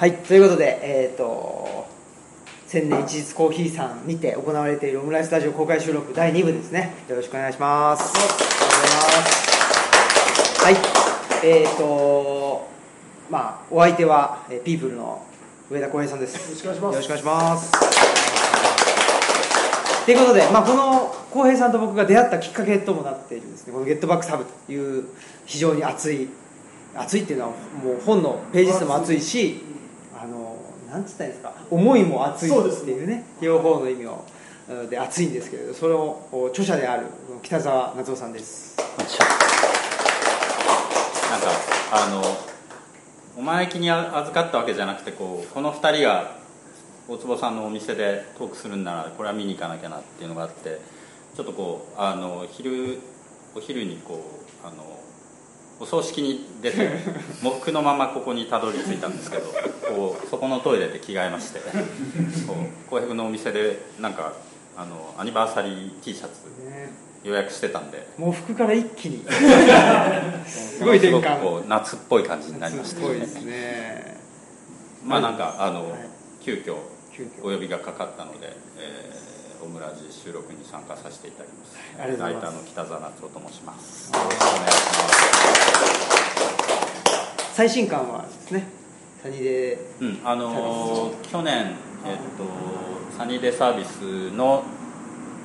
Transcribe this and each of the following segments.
はいということでえっ、と千年一日コーヒーさんにて行われているオムライスタジオ公開収録第2部ですね。よろしくお願いします。はいえっ、とまあお相手はえーピープルの上田浩平さんです。よろしくお願いします。よろしくお願いします。ということで、まあ、この浩平さんと僕が出会ったきっかけともなっているですね。この「ゲットバックサブ」という非常に熱い熱いっていうのはもう本のページ数も熱いしなんつったんですか？思いも熱いそうですっていうね両方の意味をうんで熱いんですけれどそれをお著者である北澤夏夫さんです。なんかあのお招きに預かったわけじゃなくてこうこの2人が大坪さんのお店でトークするんならこれは見に行かなきゃなっていうのがあってちょっとこうあの昼お昼にこうあのお葬式に出て 喪服のままここにたどり着いたんですけどこうそこのトイレで着替えましてこう浩平君のお店でなんかあのアニバーサリー T シャツね。予約してたんでもう服から一気に。すごい転換。すごくこう夏っぽい感じになりましたすごいですね。まあなんかあの、はい。急遽急遽。お呼びがかかったので、えー、オムラジ収録に参加させていただきます。ありがとうございます。ライターの北澤夏夫と申します。よろしくお願いし最新刊はですねサニーデますうんあのー去年えっとサニーデーサービスの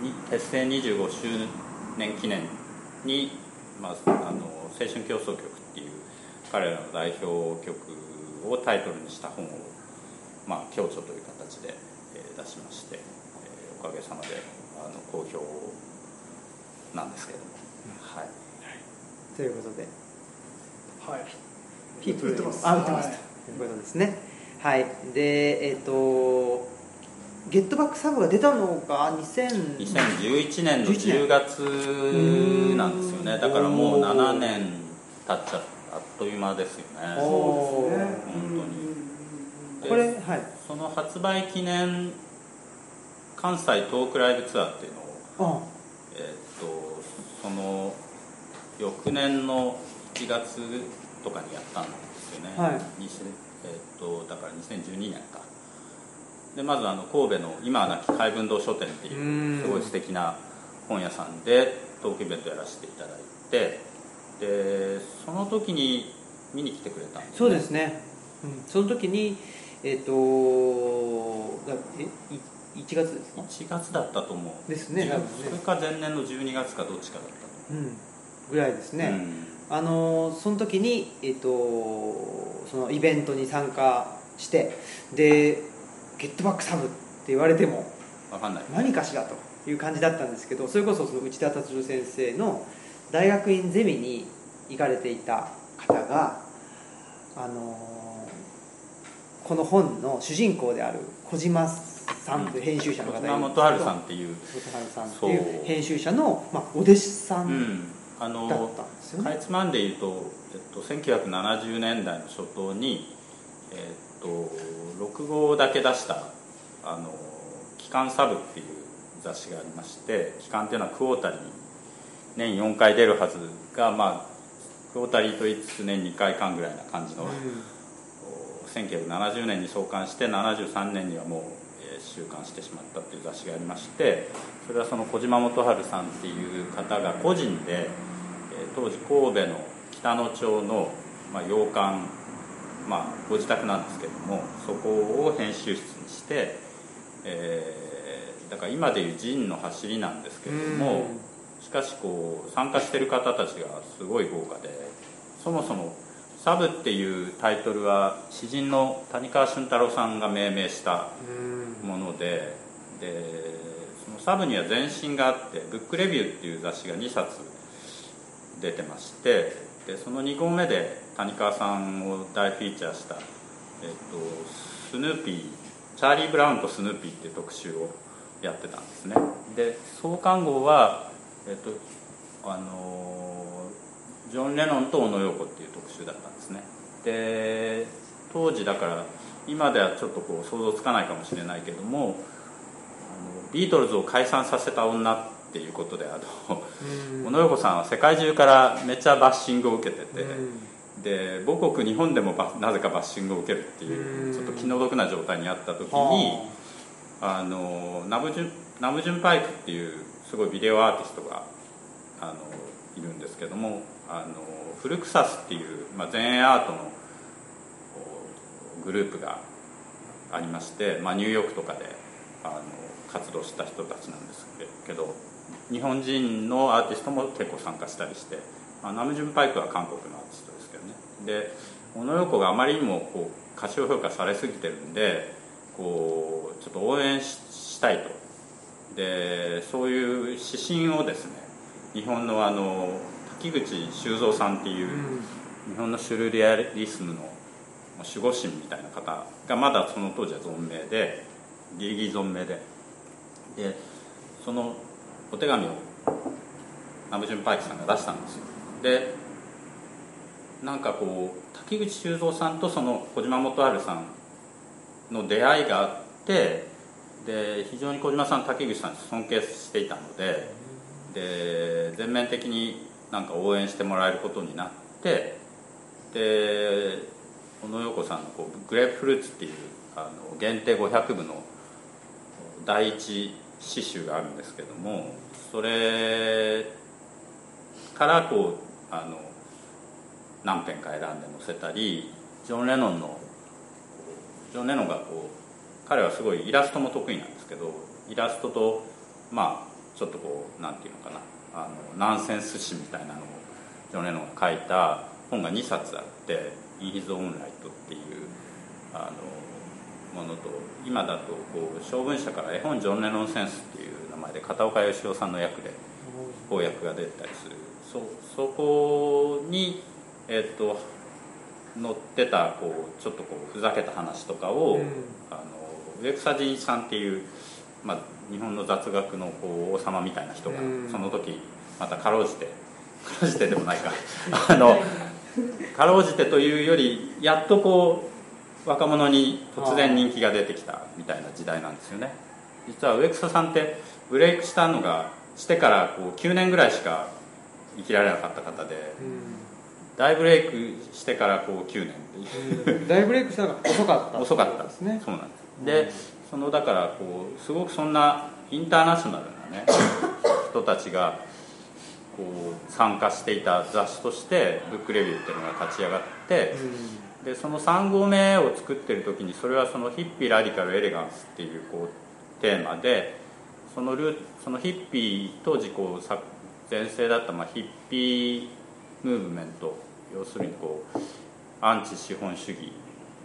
に結成25周年記念に、まあ、あの青春競争曲っていう彼らの代表曲をタイトルにした本をまあ、共著という形で、えー出しまして、えーおかげさまであの好評なんですけれども、はい、ということで。はい。ピープル売ってます。あ売ってます、はい。ということですね。はい。でえっ、とゲットバックサブが出たのが2000 2011年の11 10月なんですよね。だからもう7年経っちゃあっという間ですよね。そうですね。本当に。でこれはい。その発売記念関西トークライブツアーっていうのをあえーっとその翌年の1月とかにやったんですよね、はい。えーっとだから2012年か。でまずあの神戸の今はなき海文堂書店ってういうん。すごい素敵な本屋さんでトークイベントやらせていただいてでその時に見に来てくれたんです、ね、そうですね、うん、その時にえっ、とだえい1月ですか？1月だったと思う。ですね10多分ね。それか前年の12月かどっちかだった。と思ううんぐらいですね、うん。あのその時に、えっとそのイベントに参加してで「ゲットバックサブ」って言われても分かんない。何かしらという感じだったんですけどそれこそその内田達郎先生の大学院ゼミに行かれていた方があのこの本の主人公である小島さんという編集者の方が元春さんっていう。元春さんっていう編集者の、まあ、お弟子さうん。んあのだったんですよね、かいつまんで言うと、えっと、1970年代の初頭に、えっと、6号だけ出した「あの機関サブ」っていう雑誌がありまして機関っていうのはクォータリーに年4回出るはずがまあクォータリーと言いつつ年2回間ぐらいな感じの、1970年に創刊して73年にはもう、えー週刊してしまったっていう雑誌がありましてそれはその小島元春さんっていう方が個人で、えー当時神戸の北野町の、まあ、洋館、まあ、ご自宅なんですけどもそこを編集室にして、えーだから今でいう陣の走りなんですけれどもしかしこう参加してる方たちがすごい豪華でそもそも「サブ」っていうタイトルは詩人の谷川俊太郎さんが命名したうんものででそのサブには前身があって「ブックレビュー」っていう雑誌が2冊出てましてでその2号目で谷川さんを大フィーチャーした、えっと、スヌーピーチャーリー・ブラウンとスヌーピーっていう特集をやってたんですね。で創刊号は、えっとあのジョン・レノンと小野陽子っていう特集だったんですね。で当時だから今ではちょっとこう想像つかないかもしれないけどもあのビートルズを解散させた女っていうことであのうん。小野洋子さんは世界中からめっちゃバッシングを受けてて、うん。で母国日本でもなぜかバッシングを受けるっていうちょっと気の毒な状態にあった時にあのナムジュンナムジュンパイクっていうすごいビデオアーティストがあのいるんですけどもあのフルクサスっていう、まあ、前衛アートのグループがありまして、まあ、ニューヨークとかであの活動した人たちなんですけど日本人のアーティストも結構参加したりして、まあ、ナムジュンパイクは韓国のアーティストですけどね。で小野洋子があまりにもこう歌唱評価されすぎてるんでこうちょっと応援したいと。でそういう指針をですね日本のあの滝口修造さんっていう、日本のシュルレアリスムの守護神みたいな方がまだその当時は存命でギリギリ存命で。でそのお手紙をナムジュンパイクさんが出したんですよ。でなんかこう滝口修造さんとその小島元春さんの出会いがあってで非常に小島さん滝口さん尊敬していたのでで全面的になんか応援してもらえることになってで小野洋子さんのこうグレープフルーツっていうあの限定500部の第一詩集があるんですけどもそれからこうあの何編か選んで載せたりジョン・レノンのジョン・レノンがこう彼はすごいイラストも得意なんですけどイラストとまあちょっとこうなんていうのかなあのナンセンス詩みたいなのをジョン・レノンが書いた本が2冊あって「イン・ヒズ・オン・ライト」っていうあのものと今だとこう晶文社から絵本「ジョン・レノン・センス」っていう名前で片岡義男さんの訳で翻訳が出たりする。そそこにえっと載ってたこうちょっとこうふざけた話とかを、うん、あの植草仁さんっていう、まあ、日本の雑学のこう王様みたいな人が、その時またかろうじてかろうじてでもないか。あの かろうじてというよりやっとこう若者に突然人気が出てきたみたいな時代なんですよね。実は植草さんってブレイクしたのがしてからこう9年ぐらいしか生きられなかった方で、大ブレイクしてからこう9年っていう。大ブレイクしたのが遅かった。遅かった。ですね。そうなんです。でそのだからこうすごくそんなインターナショナルなね 人たちがこう参加していた雑誌としてブックレビューっていうのが立ち上がって、でその3号目を作ってる時にそれはそのヒッピーラディカルエレガンスっていうこうテーマでそのルそのヒッピー当時こう前世だったまあヒッピームーブメント要するにこうアンチ資本主義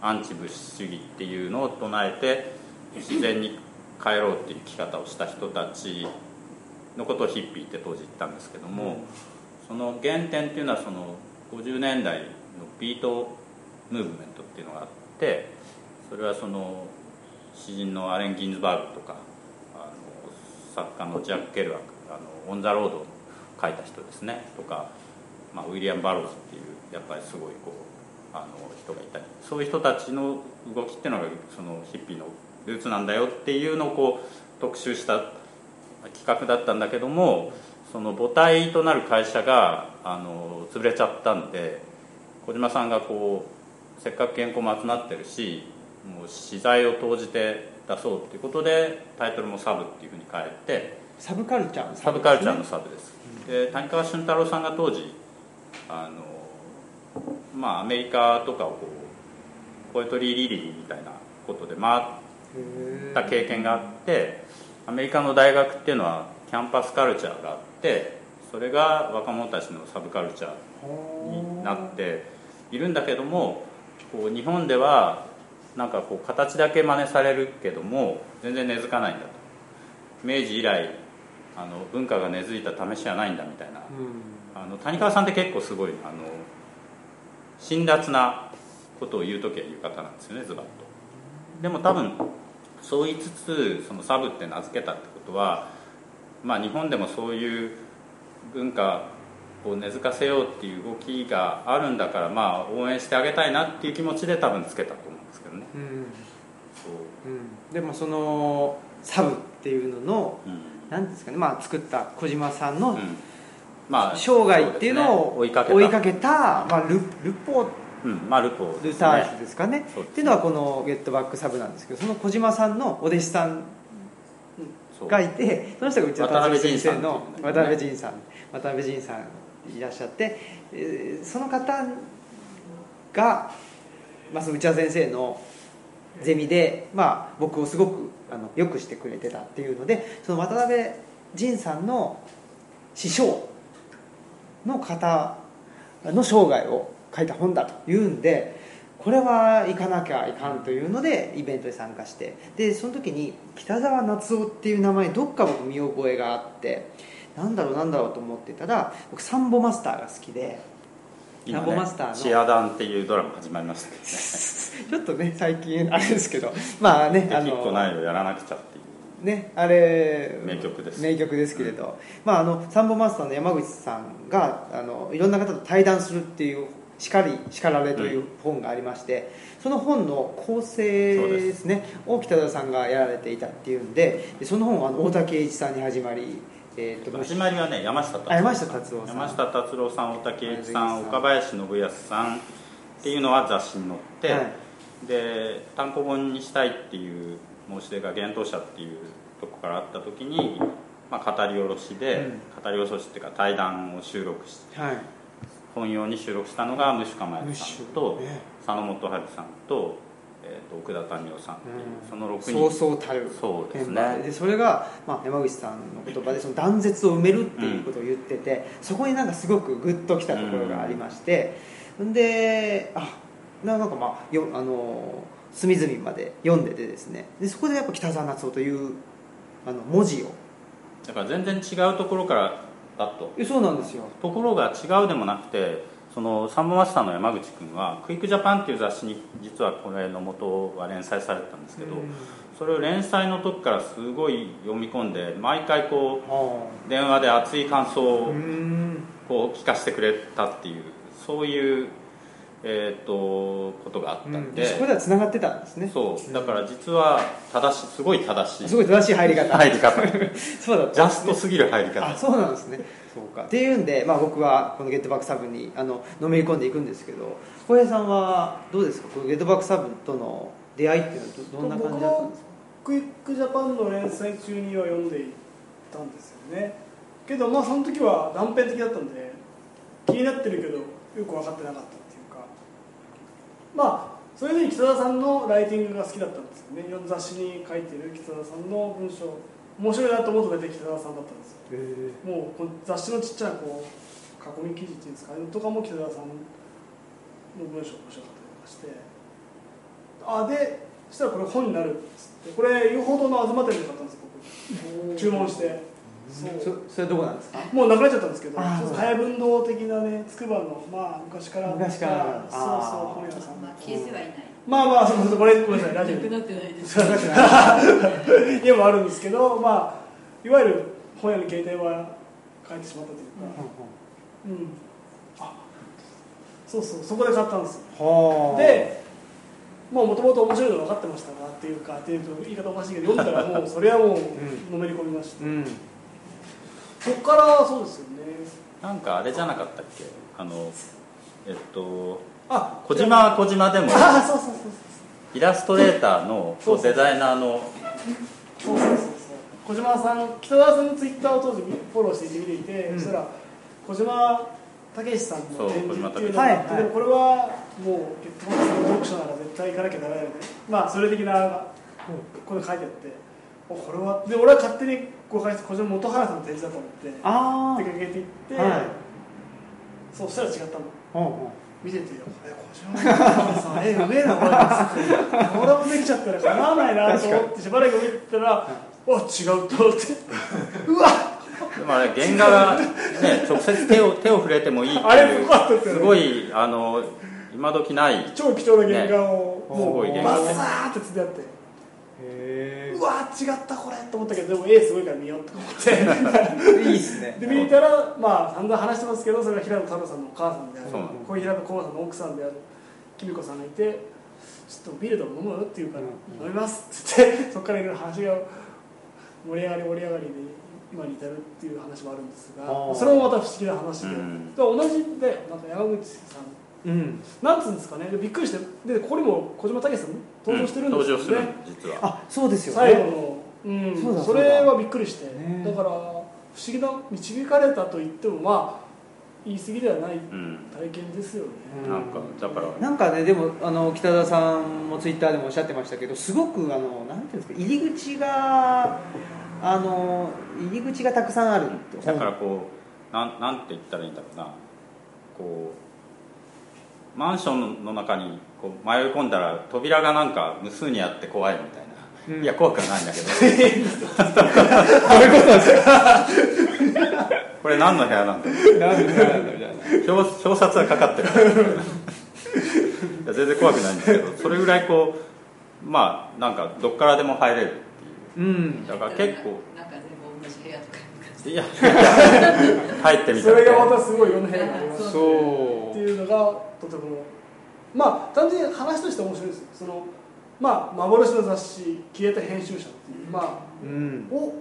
アンチ物質主義っていうのを唱えて自然に帰ろうっていう生き方をした人たちのことをヒッピーって当時言ったんですけども、その原点っていうのはその50年代のビートムーブメントっていうのがあってそれはその詩人のアレン・ギンズバーグとかあの作家のジャック・ケルアックあの On the Road を書いた人ですね。とか、まあ、ウィリアム・バローズっていうやっぱりすごいこうあの人がいたり。そういう人たちの動きっていうのがそのヒッピーのルーツなんだよっていうのをこう特集した企画だったんだけどもその母体となる会社があの潰れちゃったんで小島さんがこうせっかく原稿も集まってるしもう資材を投じて出そうっていうことでタイトルもサブっていうふうに変えてサブカルチャーのサブ、ね,、カルチャーのサブです、で谷川俊太郎さんが当時あのまあアメリカとかをこうポエトリーリリーみたいなことで回った経験があってアメリカの大学っていうのはキャンパスカルチャーがあってそれが若者たちのサブカルチャーになっているんだけどもこう日本ではなんかこう形だけ真似されるけども全然根付かないんだと。明治以来あの文化が根付いた試しはないんだみたいな、あの谷川さんって結構すごいあの辛辣なことを言う時は言う方なんですよねズバッと。でも多分そう言いつつそのサブって名付けたってことはまあ日本でもそういう文化を根付かせようっていう動きがあるんだからまあ応援してあげたいなっていう気持ちで多分つけたと思うんですけどね、うん。そう。うん、でもそのサブっていうのの、うん、なんですかねまあ作った小島さんの、うん、まあ生涯っていうのを追いかけかけたまあ、ルルポうんまあルポルタージュですかね。ね。っていうのはこの「ゲットバックサブ」なんですけどその小島さんのお弟子さんがいてその人が内田達郎先生の渡辺仁さん渡辺仁さん。いらっしゃって、えーその方が、まあ、その内田先生のゼミで、まあ、僕をすごくあのよくしてくれてたっていうのでその渡辺仁さんの師匠の方の生涯を書いた本だというんでこれは行かなきゃいかんというのでイベントに参加してでその時に北沢夏夫っていう名前どっか僕見覚えがあってなんだろうなんだろうと思ってたら僕サンボマスターが好きで今ラボマスターのね「チアダン」っていうドラマ始まりましたけどね。ちょっとね最近あれですけどまあねであきっこのないをやらなくちゃっていう。ねあれ名曲です。名曲ですけれど、まああのサンボマスターの山口さんがあのいろんな方と対談するっていう「叱り叱られ」という本がありまして、その本の構成ですねを北田さんがやられていたっていうんででその本は大竹栄一さんに始まり、えーと始まりはね山下達郎あ山下達郎さん。山下達郎さん大竹栄一さん岡林信康さんっていうのは雑誌に載って、はい。で単行本にしたいっていう申し出が幻冬舎っていうとこからあった時に、まあ、語り下ろしで、語り下ろしっていうか対談を収録してはい本用に収録したのがムシュカマヤさんとね佐野元春さんと,、えー、と奥田民生さんっていう、うん。その6人。そうそうたる。そうですね。で。でそれが、まあ、山口さんの言葉で その断絶を埋めるっていうことを言ってて、そこになんかすごくグッときたところがありまして、ん、であななんかまあよあの隅々まで読んでてですね。でそこでやっぱ北沢夏夫というあの文字を。だから全然違うところからだと。えそうなんですよ。ところが違うでもなくてそのサンボマスターの山口君は「クイックジャパン」っていう雑誌に実はこれの元は連載されてたんですけど、それを連載の時からすごい読み込んで毎回こはう電話で熱い感想をん。こう聞かせてくれたっていうそういう、えー、とことがあったんで、そこではつながってたんですね。そう。だから実は正しいすごい正しい。すごい正しい入り方。入り方。そうだったジャストすぎる入り方。あそうなんですね。そうか。っていうんで、まあ、僕はこの「ゲットバックサブに」あののめり込んでいくんですけど小平さんはどうですか？この「ゲットバックサブとの出会いっていうのはどどんな感じだったんですか？クイックジャパンの連載中には読んでいたんですよね。けどまあその時は断片的だったんで気になってるけどよく分かってなかったまあそれで北田さんのライティングが好きだったんですよ。ねいろんな雑誌に書いてる北田さんの文章。面白いなと思うと大体北田さんだったんですよ。へもうこの雑誌のちっちゃなこう囲み記事っていうんですかね。とかも北田さんの文章面白かったりとかして。あでそしたらこれ本になるっつって。これ言うほどの東店で買ったんですよ僕。注文してそう。そそれどこなんですか？もうなくなっちゃったんですけどあー。ちょっと早文堂的なね筑波のまあ昔から。昔から。そうそう本屋さん。まあ消えてはいない。まあまあそうそうこれごめんなさいラジオで。なくなってないです。家もあるんですけどまあいわゆる本屋の携帯は変えてしまったというか、うん、あそうそうそこで買ったんです。よはあ。でもともと面白いの分かってましたがっていうかっていうと言い方おかしいけど読んだらもうそれはもうのめり込みました、うんそこからそうですよね。なんかあれじゃなかったっけ？あのえっとあ小島は小島でもあそうそうそうイラストレーターのデザイナーの。そうそうそうそう。小島さん北川さんのツイッターを当時フォローしていて見ていて、うん。そしたら小島武史さんの展示っていうのがあってそう小島武史でもこれはもうゲットボックスの読書なら絶対行かなきゃダメだよね。まあそれ的なこれ書いてあっておこれはで俺は勝手に誤解して小島元原さんの展示だと思ってあ出かけていって、はい。そうしたら違ったの。あうんうん。見ててよこれ小島さん絵うめえなこれこれもできちゃったらかなわないなと思ってしばらく見てたらわ違うと思って。うわ。でもあれ原画がね直接手を 手を触れてもいいってあれすいうごかったですよね。すごいあの今時ない超貴重な原画を、ねもうすごい原画バサーってつってあって。へうわ違ったこれと思ったけどでも絵すごいから見ようと思って。えいいっすね。で見たらまあ散々話してますけどそれが平野太郎さんのお母さんである。小平野幸さんの奥さんであるきみ子さんがいてちょっとビールでも飲むって言うから、うん。飲みますって言って そこからいろいろ話が盛り上がり盛り上がりで今に至るっていう話もあるんですがそれもまた不思議な話で、うん。同じでなんか山口さんうん。なんつうんですかね。でびっくりして。でここにも小島武史さん登場してるんですよね、登場する実は。あそうですよ最後ねの、うん、そうだそれはびっくりして、ね。だから不思議な導かれたと言ってもまあ言い過ぎではないうん。体験ですよね、うんなんかだから。なんかねでもあの北田さんもツイッターでもおっしゃってましたけどすごくあのなんていうんですか入り口があの入り口がたくさんあるってだからこうなんなんて言ったらいいんだろうな。こうマンションの中にこう迷い込んだら扉がなんか無数にあって怖いみたいな、うん。いや怖くはないんだけど。これ何の部屋なんだろう。なんでなんだみたいな表表札はかかってるいや全然怖くないんですけど。それぐらいこうまあなんかどっからでも入れるっていう。ん。うだから結構なんか全部同じ部屋とかいや。入ってみたそれがらまたすごいいろんな部屋がありますそうそう。っていうのがとてもまあ単純に話として面白いです。よそのまあ幻の雑誌消えた編集者っていうまあうん。を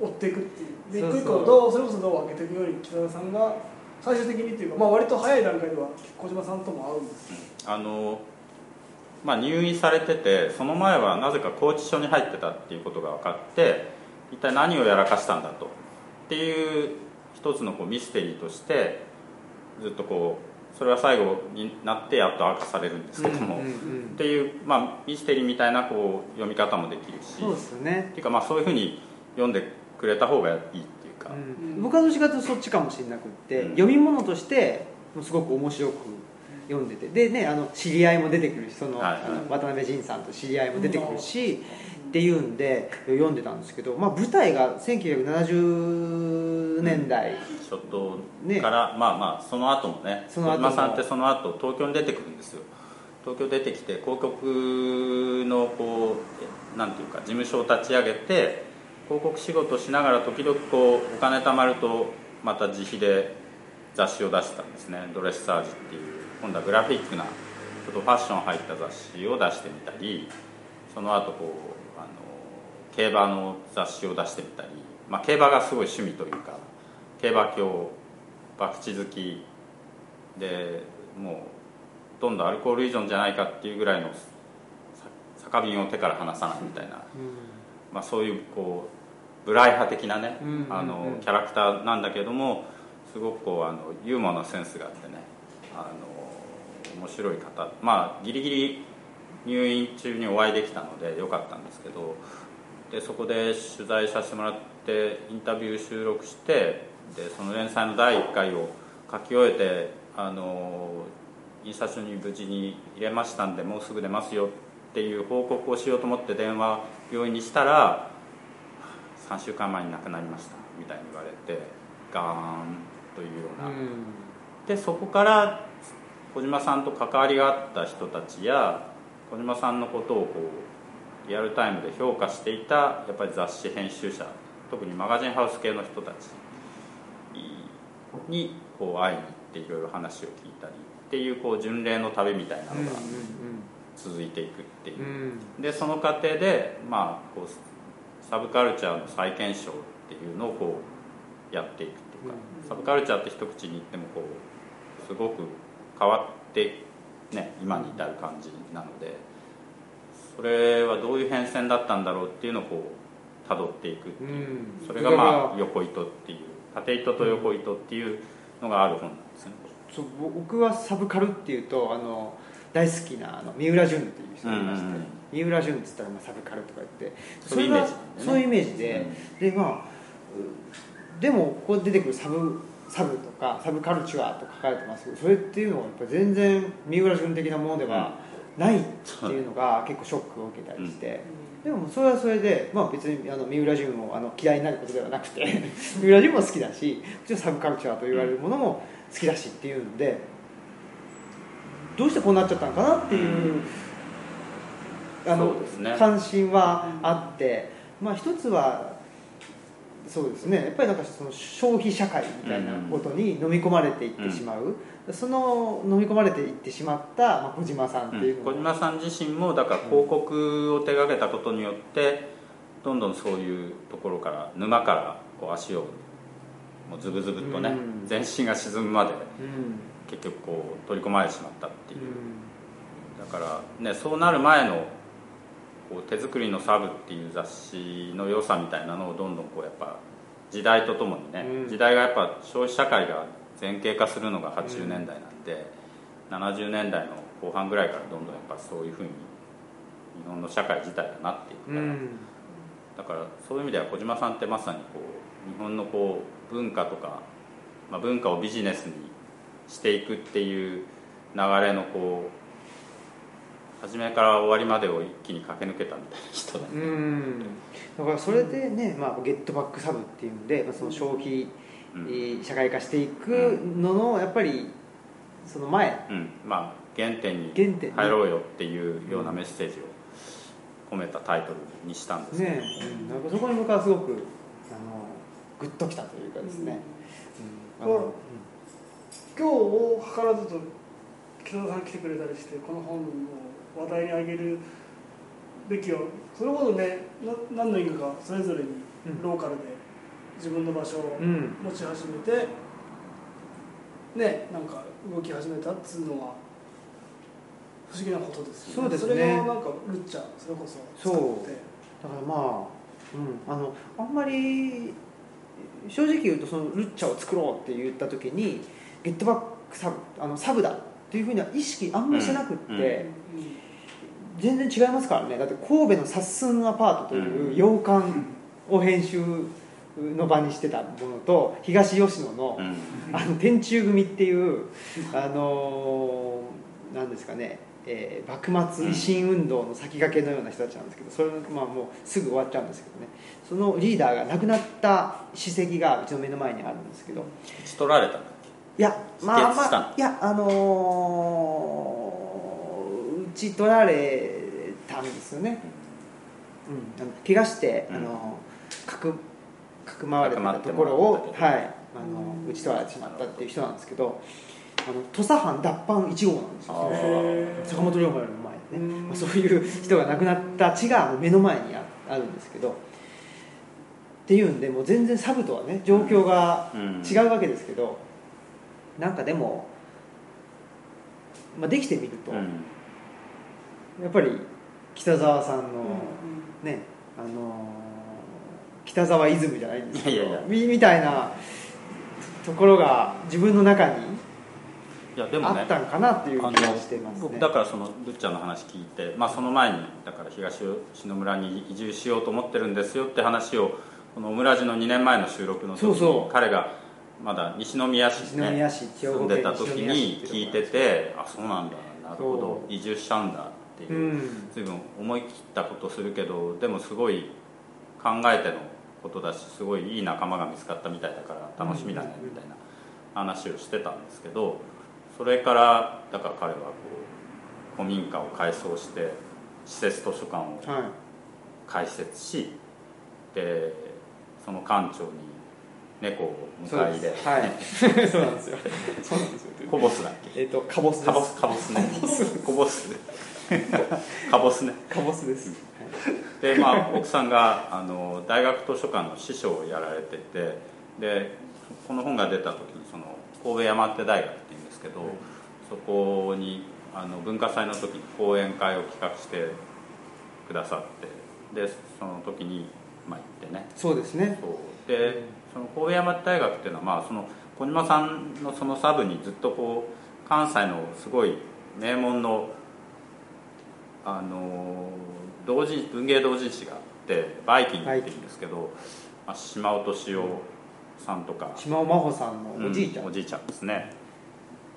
追っていくっていう。で一個一個どうそれこそどう開けていくように北田さんが最終的にっていうか、まあ、割と早い段階では小島さんとも会うんですよ。あのまあ、入院されててその前はなぜか拘置所に入ってたっていうことが分かって一体何をやらかしたんだとっていう一つのこうミステリーとしてずっとこうそれは最後になってやっと明かされるんですけども、うんうんうんっていう、まあ、ミステリーみたいなこう読み方もできるし。そうですよね。っていうかまあそういうふうに読んでくれた方がいいっていうか、うん。僕はどっちかというとそっちかもしれなくって、うん。読み物としてすごく面白く読んでて。でねあの知り合いも出てくるしその,、はいはい。渡辺仁さんと知り合いも出てくるし、っていうんで読んでたんですけど、まあ、舞台が1970年代、初頭から、まあまあその後もね小島さんってその後東京に出てくるんですよ。東京出てきて広告のこうなんていうか事務所を立ち上げて広告仕事しながら時々こうお金貯まるとまた自費で雑誌を出してたんですね。ドレッサージっていう今度はグラフィックなちょっとファッション入った雑誌を出してみたりその後こう競馬の雑誌を出してみたり、まあ、競馬がすごい趣味というか競馬場博打好きでもうほとんどアルコール依存じゃないかっていうぐらいのさ酒瓶を手から離さないみたいな、まあ、そういうこうブライ派的なね、うんうんうん。あのキャラクターなんだけどもすごくこうあのユーモアなセンスがあってねあの面白い方まあギリギリ入院中にお会いできたのでよかったんですけどでそこで取材させてもらってインタビュー収録してでその連載の第1回を書き終えてあの印刷所に無事に入れましたんでもうすぐ出ますよっていう報告をしようと思って電話病院にしたら3週間前に亡くなりましたみたいに言われてガーンというような、でそこから小島さんと関わりがあった人たちや小島さんのことをこうリアルタイムで評価していたやっぱり雑誌編集者特にマガジンハウス系の人たちにこう会いに行っていろいろ話を聞いたりっていうこう巡礼の旅みたいなのが続いていくっていう。うんでその過程で、まあ、こうサブカルチャーの再検証っていうのをこうやっていくっていうか、サブカルチャーって一口に言ってもこうすごく変わって、ね、今に至る感じなのでそれはどういう変遷だったんだろうっていうのをこう辿っていくっていう、うんそれがまあ横糸っていう縦糸と横糸っていうのがある本なんですね。そう僕はサブカルっていうとあの大好きなあの三浦淳っていう人がいまして、うんうんうん。三浦淳っつったらまあサブカルとか言ってそういうイメージね。そういうイメージで、でまあうでもここ出てくるサブサブとかサブカルチュアと書かれてますけどそれっていうのはやっぱ全然三浦淳的なものではないっていうのが結構ショックを受けたりして、でもそれはそれで、まあ、別にあの三浦淳をあの嫌いになることではなくて 三浦淳も好きだしもちろんサブカルチャーと言われるものも好きだしっていうのでどうしてこうなっちゃったのかなっていう、あの関心はあって、まあ一つはそうですね。やっぱりなんかその消費社会みたいなことに飲み込まれていってしまう、その飲み込まれていってしまった、まあ、小島さんっていうの小島さん自身もだから広告を手掛けたことによってどんどんそういうところから沼からこう足をもうズブズブとね、うん。全身が沈むまでうん。結局こう取り込まれてしまったっていう。う、ん。だからねそうなる前のこう手作りのサブっていう雑誌の良さみたいなのをどんどんこうやっぱ時代とともにね、うん。時代がやっぱ消費社会が前傾化するのが80年代なんで、70年代の後半ぐらいからどんどんやっぱそういうふうに日本の社会自体がなっていくから、うん。だからそういう意味では小島さんってまさにこう日本のこう文化とか、まあ、文化をビジネスにしていくっていう流れのこう初めから終わりまでを一気に駆け抜けたみたいな人だね、うん。だからそれでね、まあ、ゲットバックサブっていうんで、まあ、その消費、うん。えー社会化していくののやっぱりその前。うん。まあ原点に入ろうよっていうようなメッセージを込めたタイトルにしたんですけど、ね、うん、なんかそこに僕はすごくあのグッときたというかですね、うん。うん。今日を図らずと北田さん来てくれたりしてこの本を話題に上げるべきはそれほどねな何の因果かそれぞれにうんローカルで自分の場所をうん持ち始めて、ねなんか動き始めたっつうのは不思議なことですよそうですね。それがなんかルッチャそれこそそう使ってだからまあ、うん、あのあんまり正直言うとそのルッチャを作ろうって言った時にゲットバックサブあのサブだっていうふうには意識あんまりしてなくって、うん。うん全然違いますからね。だって神戸のサッスンアパートという洋館を編集の場にしてたものと東吉野の,、うん。あの天中組っていうあのーなんですかね、えー幕末維新運動の先駆けのような人たちなんですけどそれまあもうすぐ終わっちゃうんですけどね。そのリーダーが亡くなった史跡がうちの目の前にあるんですけど。打ち取られたんだっいやまあまあいやあのー打ち取られたんですよね、うん、あの怪我して、うん。あのかくかくまわれてたところをはい。あの打ち取られてしまったっていう人なんですけどあの土佐藩脱版1号なんですよ。坂本龍馬よりも前にね、うん。まあ、そういう人が亡くなった地が目の前にああるんですけど。っていうんでもう全然サブとはね状況がうん。違うわけですけど、なんかでも、まあ、できてみると、うんやっぱり北沢さんの、うんねあのー北沢イズムじゃないんですけどいやいやみみたいなところが自分の中にいやでもねあったんかなっていう気がしてますね。僕だからそのルッチャーの話聞いて、まあ、その前にだから東吉野村に移住しようと思ってるんですよって話をこのオムラジの2年前の収録の時にそうそう。彼がまだ西宮市西宮市住んでた時に聞いててあそうなんだなるほど移住しちゃうんだっていう、うん。随分思い切ったことするけどでもすごい考えてのことだしすごいいい仲間が見つかったみたいだから楽しみだねみたいな話をしてたんですけどそれからだから彼はこう古民家を改装して施設図書館をはい。開設しでその館長に猫を迎え入れ、はい。そうなんですよ。そうなんですよ。コボスだっけ？えっ、とカボスです。カボスカボスね。コボス カボスね。カボスです、でまあ奥さんがあの大学図書館の師匠をやられててでこの本が出た時にその神戸山手大学っていうんですけど、そこにあの文化祭の時に講演会を企画してくださってでその時に、まあ、行ってね。そうですね。でその神戸山手大学っていうのは、まあ、その小島さんのそのサブにずっとこう関西のすごい名門のあの同人文芸同人誌があってバイキングっていうんですけど、まあ、島尾敏夫さんとか、島尾真帆さんのおじいちゃん、うんおじいちゃんですね。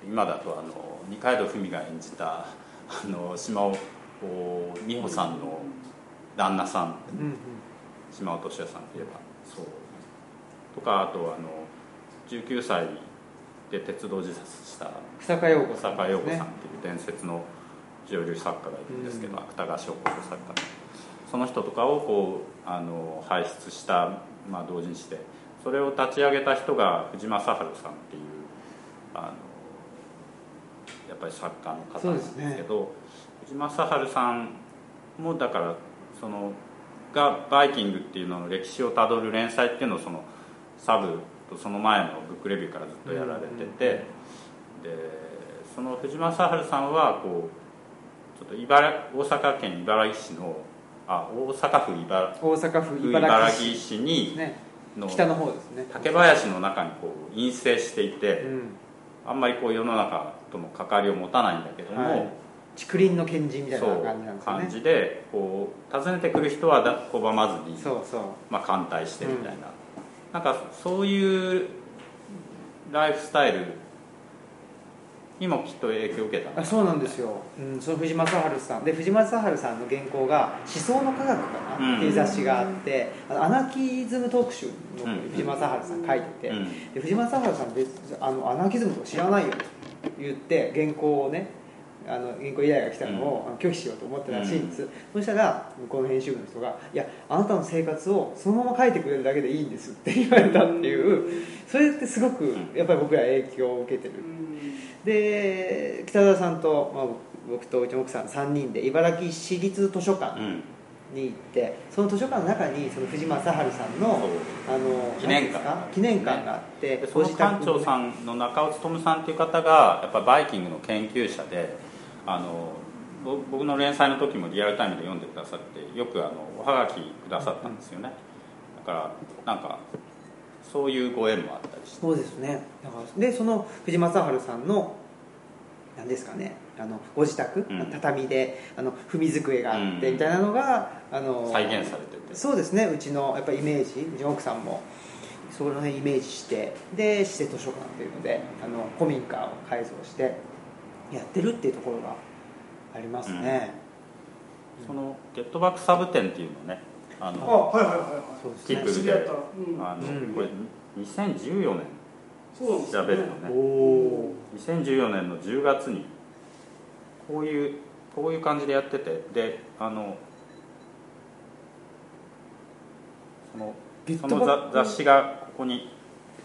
今だとあの二階堂ふみが演じたあの島尾美穂さんの旦那さん。うんうん。島尾敏夫さんといえば。そう。とかあとあの19歳で鉄道自殺した草加陽子小さん坂陽子さんねっていう伝説の女流作家がいるんですけど、うん。芥川賞候補作家のその人とかをこうあの輩出した、まあ、同人誌でそれを立ち上げた人が藤間正治さんっていうあのやっぱり作家の方なんですけど藤間正治さんもだからそのが「バイキング」っていうのの歴史をたどる連載っていうのをそのサブとその前のブックレビューからずっとやられてて、でその藤間正治さんはこうちょっと茨大阪県茨城市のあ大阪府茨大阪府府茨茨城市にねの北の方ですね。竹林の中にこう陰性していて、うん。あんまりこう世の中との関わりを持たないんだけども、はい。竹林の賢人みたいな感じなんですよね感じでこう訪ねてくる人はだ拒まずにそうそう。まあ、歓待してみたいな、なんかそういうライフスタイルにもきっと影響を受けたあそうなんですよ、うん、その藤正治さん。で藤正治さんの原稿が「思想の科学」かな、っていう雑誌があってあのアナキズム特集のうん。藤正治さん書いてて、うん。で藤正治さん別あのアナキズムとか知らないよと言って原稿をねあの原稿依頼が来たのを、拒否しようと思ってたらしいんです、そしたら向こうの編集部の人が「いやあなたの生活をそのまま書いてくれるだけでいいんです」って言われたっていう。それってすごくやっぱり僕ら影響を受けてる。で北澤さんと、まあ、僕とうちの奥さん3人で茨城市立図書館うん。に行ってその図書館の中にその藤正治さんのあの記念館。記念館があって、でその館長さんの中尾勉さんっていう方がやっぱバイキングの研究者であのぼ僕の連載の時もリアルタイムで読んでくださってよくあのおはがきくださったんですよね。だからなんかそういうご縁もあったりして。そうですね。だからでその藤正治さんの何ですかね。あのご自宅、うん。畳であの踏み机があって、うん。みたいなのがあの再現されてて。そうですね。うちのやっぱイメージうちの奥さんもその辺イメージしてで施設図書館というのであの古民家を改造してやってるっていうところがありますね、そのゲットバックサブ店っていうのね。ああのはいはいはいはい。キップ知り合った。うん。あのうん。これ2014年調べるのおねお2014年の10月にこういうこういう感じでやってて。であのそのその雑雑誌がここに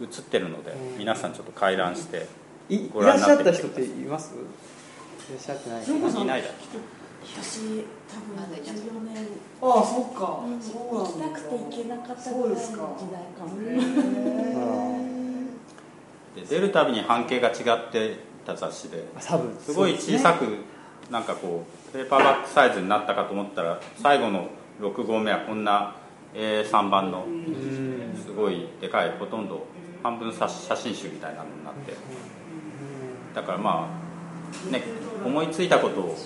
映ってるのでうん。皆さんちょっと回覧していい。ごらっしゃった人っています？いらっしゃってない。純子さんいないだ。ろ私多分14年ああそっか。うん。そうなんだ。行きたくて行けなかったそうですか。ぐらいの時代かもで出るたびに半径が違ってた雑誌で。すごい小さくなんかこうペーパーバッグサイズになったかと思ったら最後の6号目はこんな A3 番のうん。すごいでかいほとんど半分写写真集みたいなのになってだからまあね思いついたことを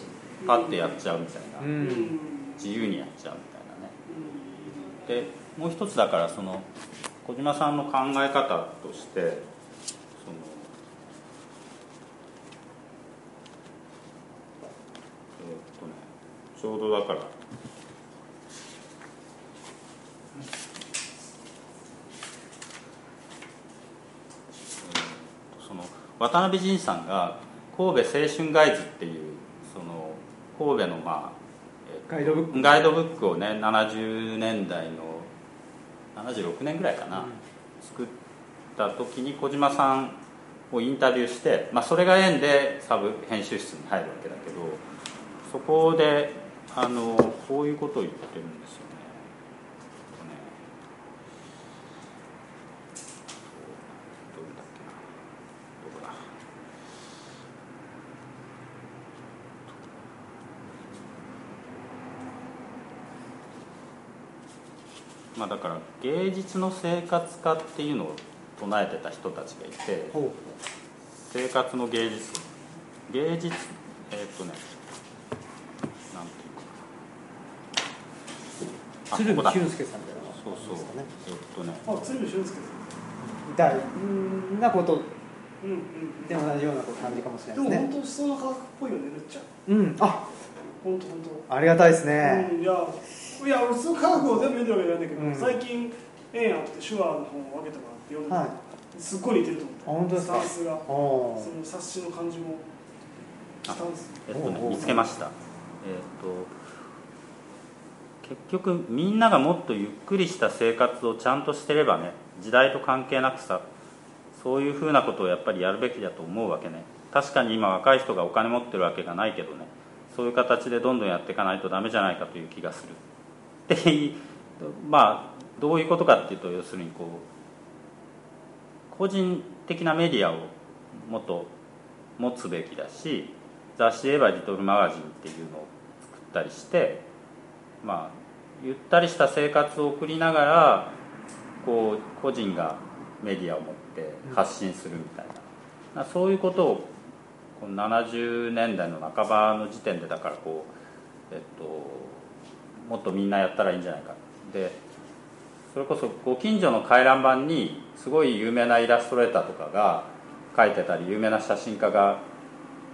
パッてやっちゃうみたいな。うん。自由にやっちゃうみたいなね。でもう一つだからその小島さんの考え方としてそのえーっとねちょうどだからえーっとその渡辺仁さんが神戸青春ガイズっていうその神戸のまあガイドブック。ガイドブックをね70年代の76年ぐらいかな、作った時に小島さんをインタビューして、まあ、それが縁でサブ編集室に入るわけだけどそこであのこういうことを言ってるんですよね。えっとねどれだっけなどこだまあ、だから芸術の生活化っていうのを唱えてた人たちがいてほ生活の芸術。芸術えーっ、とねなんていうか鶴見俊介さんみたいなそうそう。えーっ、とね。あ鶴見俊介さん。みたいなことうんうんで同じような感じかもしれないですね。でも本当思想の科学っぽいよねるっちゃ。んうんあ本当本当。ありがたいですね、うん、いやいや俺その科学を全部読んでるわけじゃないんだけど、うん。最近縁あって手話の本を分けてもらって読んでて、はい。すっごい似てると思ってあ本当ですか？スタンスが。おその冊子の感じもスタンスえっとね見つけました。えっと結局みんながもっとゆっくりした生活をちゃんとしてればね時代と関係なくさそういうふうなことをやっぱりやるべきだと思うわけね。確かに今若い人がお金持ってるわけがないけどねそういう形でどんどんやっていかないとダメじゃないかという気がするっ てまあどういうことかっていうと要するにこう個人的なメディアをもっと持つべきだし雑誌で言えば「リトルマガジン」っていうのを作ったりしてまあゆったりした生活を送りながらこう個人がメディアを持って発信するみたいな、そういうことをこの70年代の半ばの時点でだからこう、えっと、もっとみんなやったらいいんじゃないか。でそれこそご近所の回覧板にすごい有名なイラストレーターとかが描いてたり有名な写真家が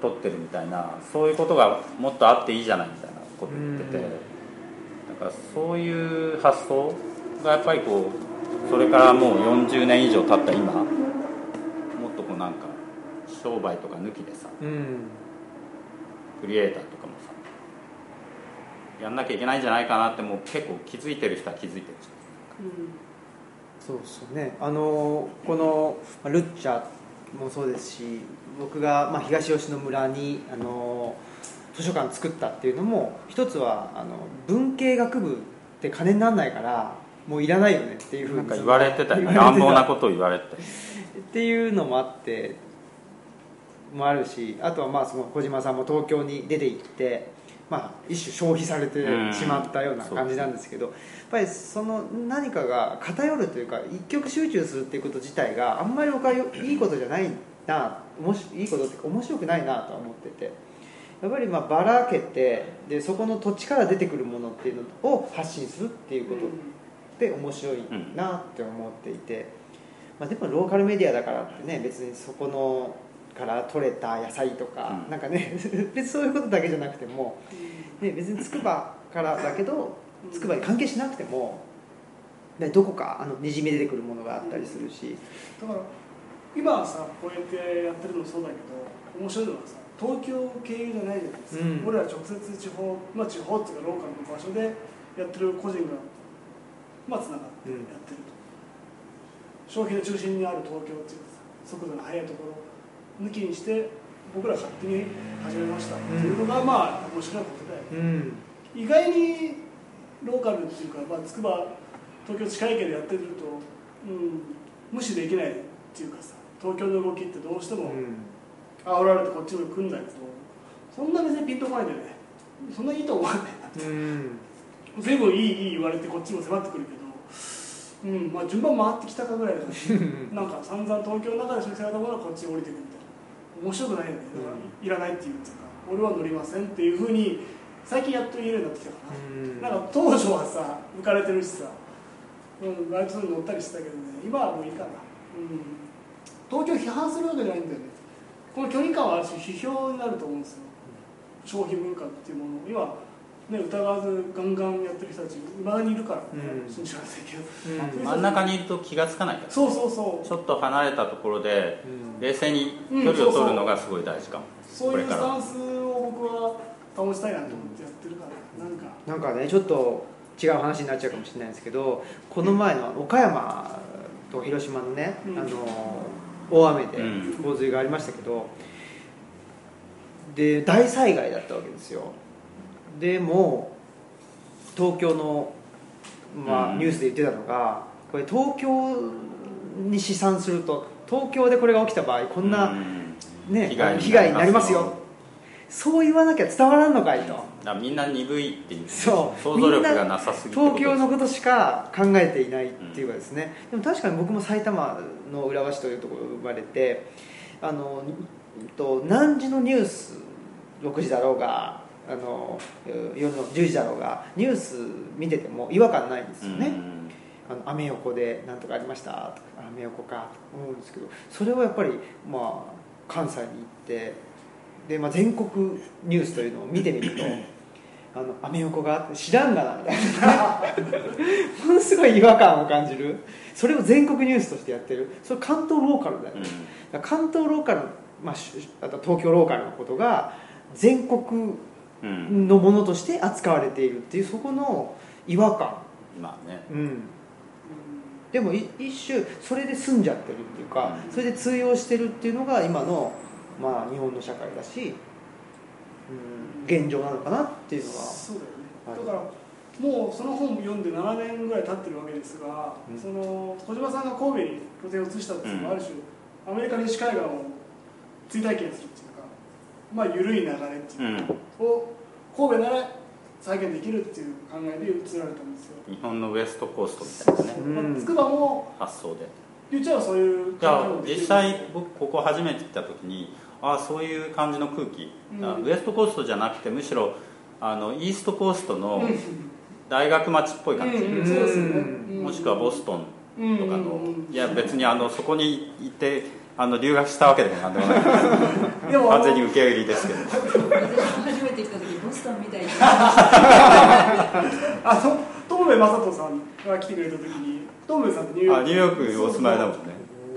撮ってるみたいなそういうことがもっとあっていいじゃないみたいなこと言ってて。だからそういう発想がやっぱりこうそれからもう40年以上経った今もっとこうなんか商売とか抜きでさうん。クリエイターとやんなきゃいけないんじゃないかなってもう結構気づいてる人は気づいてるじそうですよね。あのこのまあルッチャもそうですし僕が、まあ、東吉野村にあの図書館作ったっていうのも一つはあの文系学部って金にならないからもういらないよねっていうふうになんか言われてた乱暴なことを言われて っていうのもあってもあるしあとはまあその小島さんも東京に出て行って、まあ、一種消費されてしまったような感じなんですけどやっぱりその何かが偏るというか一極集中するっていうこと自体があんまり僕はよいいことじゃないなおもしいいことっていうか面白くないなとは思っててやっぱりまあばらけてでそこの土地から出てくるものっていうのを発信するっていうことって面白いなって思っていて、まあ、でもローカルメディアだからってね別にそこのから取れた野菜とか、うん。なんかね 別にそういうことだけじゃなくても、ね、別に筑波からだけどうん。筑波に関係しなくても、ね、どこかあのにじみ出てくるものがあったりするし、だから今はさこうやってやってるのもそうだけど面白いのはさ東京経由じゃないじゃないですか、うん。俺ら直接地方まあ地方っていうかローカルの場所でやってる個人がまあつながってやってると、消費の中心にある東京っていうかさ速度の速いところ抜きにして僕ら勝手に始めました。っていうのがまあ面白いことで。うん。意外にローカルっていうか、まあ、筑波東京近いけどやってると、うん、無視できないっていうかさ東京の動きってどうしても煽られてこっちに来るんだけどそんな別にピンとこないんだよね。そんないいと思わない。なうん。随分いいいい言われてこっちも迫ってくるけど、うんまあ、順番回ってきたかぐらいだし なんか散々東京の中で消費されたものはこっちに降りてくる面白くないよね。だからいらないっていうか俺は乗りませんっていうふうに最近やっと言えるようになってきたかな、なんか当初はさ浮かれてるしさ、うん、割とそういうの乗ったりしてたけどね今はもういいかな、うん、東京批判するわけじゃないんだよね。この距離感はある種批評になると思うんですよ。消費文化っていうもの。を今ね疑わずガンガンやってる人たちいまだにいるからね、うん。信じられないけど。うん。真ん中にいると気がつかないからそうそうそう。ちょっと離れたところでうん。冷静に距離を取るのがすごい大事かも、そういうスタンスを僕は保ちたいなと思ってやってるからなんか。なんかねちょっと違う話になっちゃうかもしれないんですけどこの前の岡山と広島のね、うん。あの大雨でうん。洪水がありましたけど、で大災害だったわけですよでも東京の、まあうん。ニュースで言ってたのがこれ東京に試算すると東京でこれが起きた場合こんな、うん。ね、被害に被害になりますよ。そう言わなきゃ伝わらんのかいと。みんな鈍いっていうそう。想像力がなさすぎて東京のことしか考えていないっていうかですね、でも確かに僕も埼玉の浦和市というところ生まれてあのうんと何時のニュース？6時だろうがあの夜の10時だろうがニュース見てても違和感ないんですよね、あのアメ横で何とかありましたとかアメ横かとか思うんですけどそれをやっぱり、まあ、関西に行ってで、まあ、全国ニュースというのを見てみると あのアメ横があって知らんがなみたいな。ものすごい違和感を感じる。それを全国ニュースとしてやってる。それ関東ローカルだよ、うん。関東ローカル、まあ、しあと東京ローカルのことが全国うんのものとして扱われているっていうそこの違和感。まあね。うん。でもい一種それで済んじゃってるっていうかうん。それで通用してるっていうのが今の、まあ、日本の社会だし、うん、現状なのかなっていうのは。そうだよね、はい。だからもうその本読んで7年ぐらい経ってるわけですが、うん。その小島さんが神戸に拠点を移したっていうのは、うんある種アメリカ西海岸を追体験するっていうかまあ緩い流れっていううん。か、を神戸なら再現できるっていう考えで移られたんですよ。日本のウエストコーストみたいなね。うん。まあ筑波も発想で。言っちゃえばそういうじゃあ考えもで実際僕ここ初めて来た時にああそういう感じの空気、うん。あウエストコーストじゃなくてむしろあのイーストコーストのうん。大学町っぽい感じ、うんうんそうですよね。もしくはボストンとかの、うんいや別にあのそこに行ってあの留学したわけでもなんでもない完全に受け売りですけど。初めて来た時ボストンみたいに。あの友部正人さんが来てくれた時に友部さんってニューヨーク。あニューヨークにお住まいだもんね。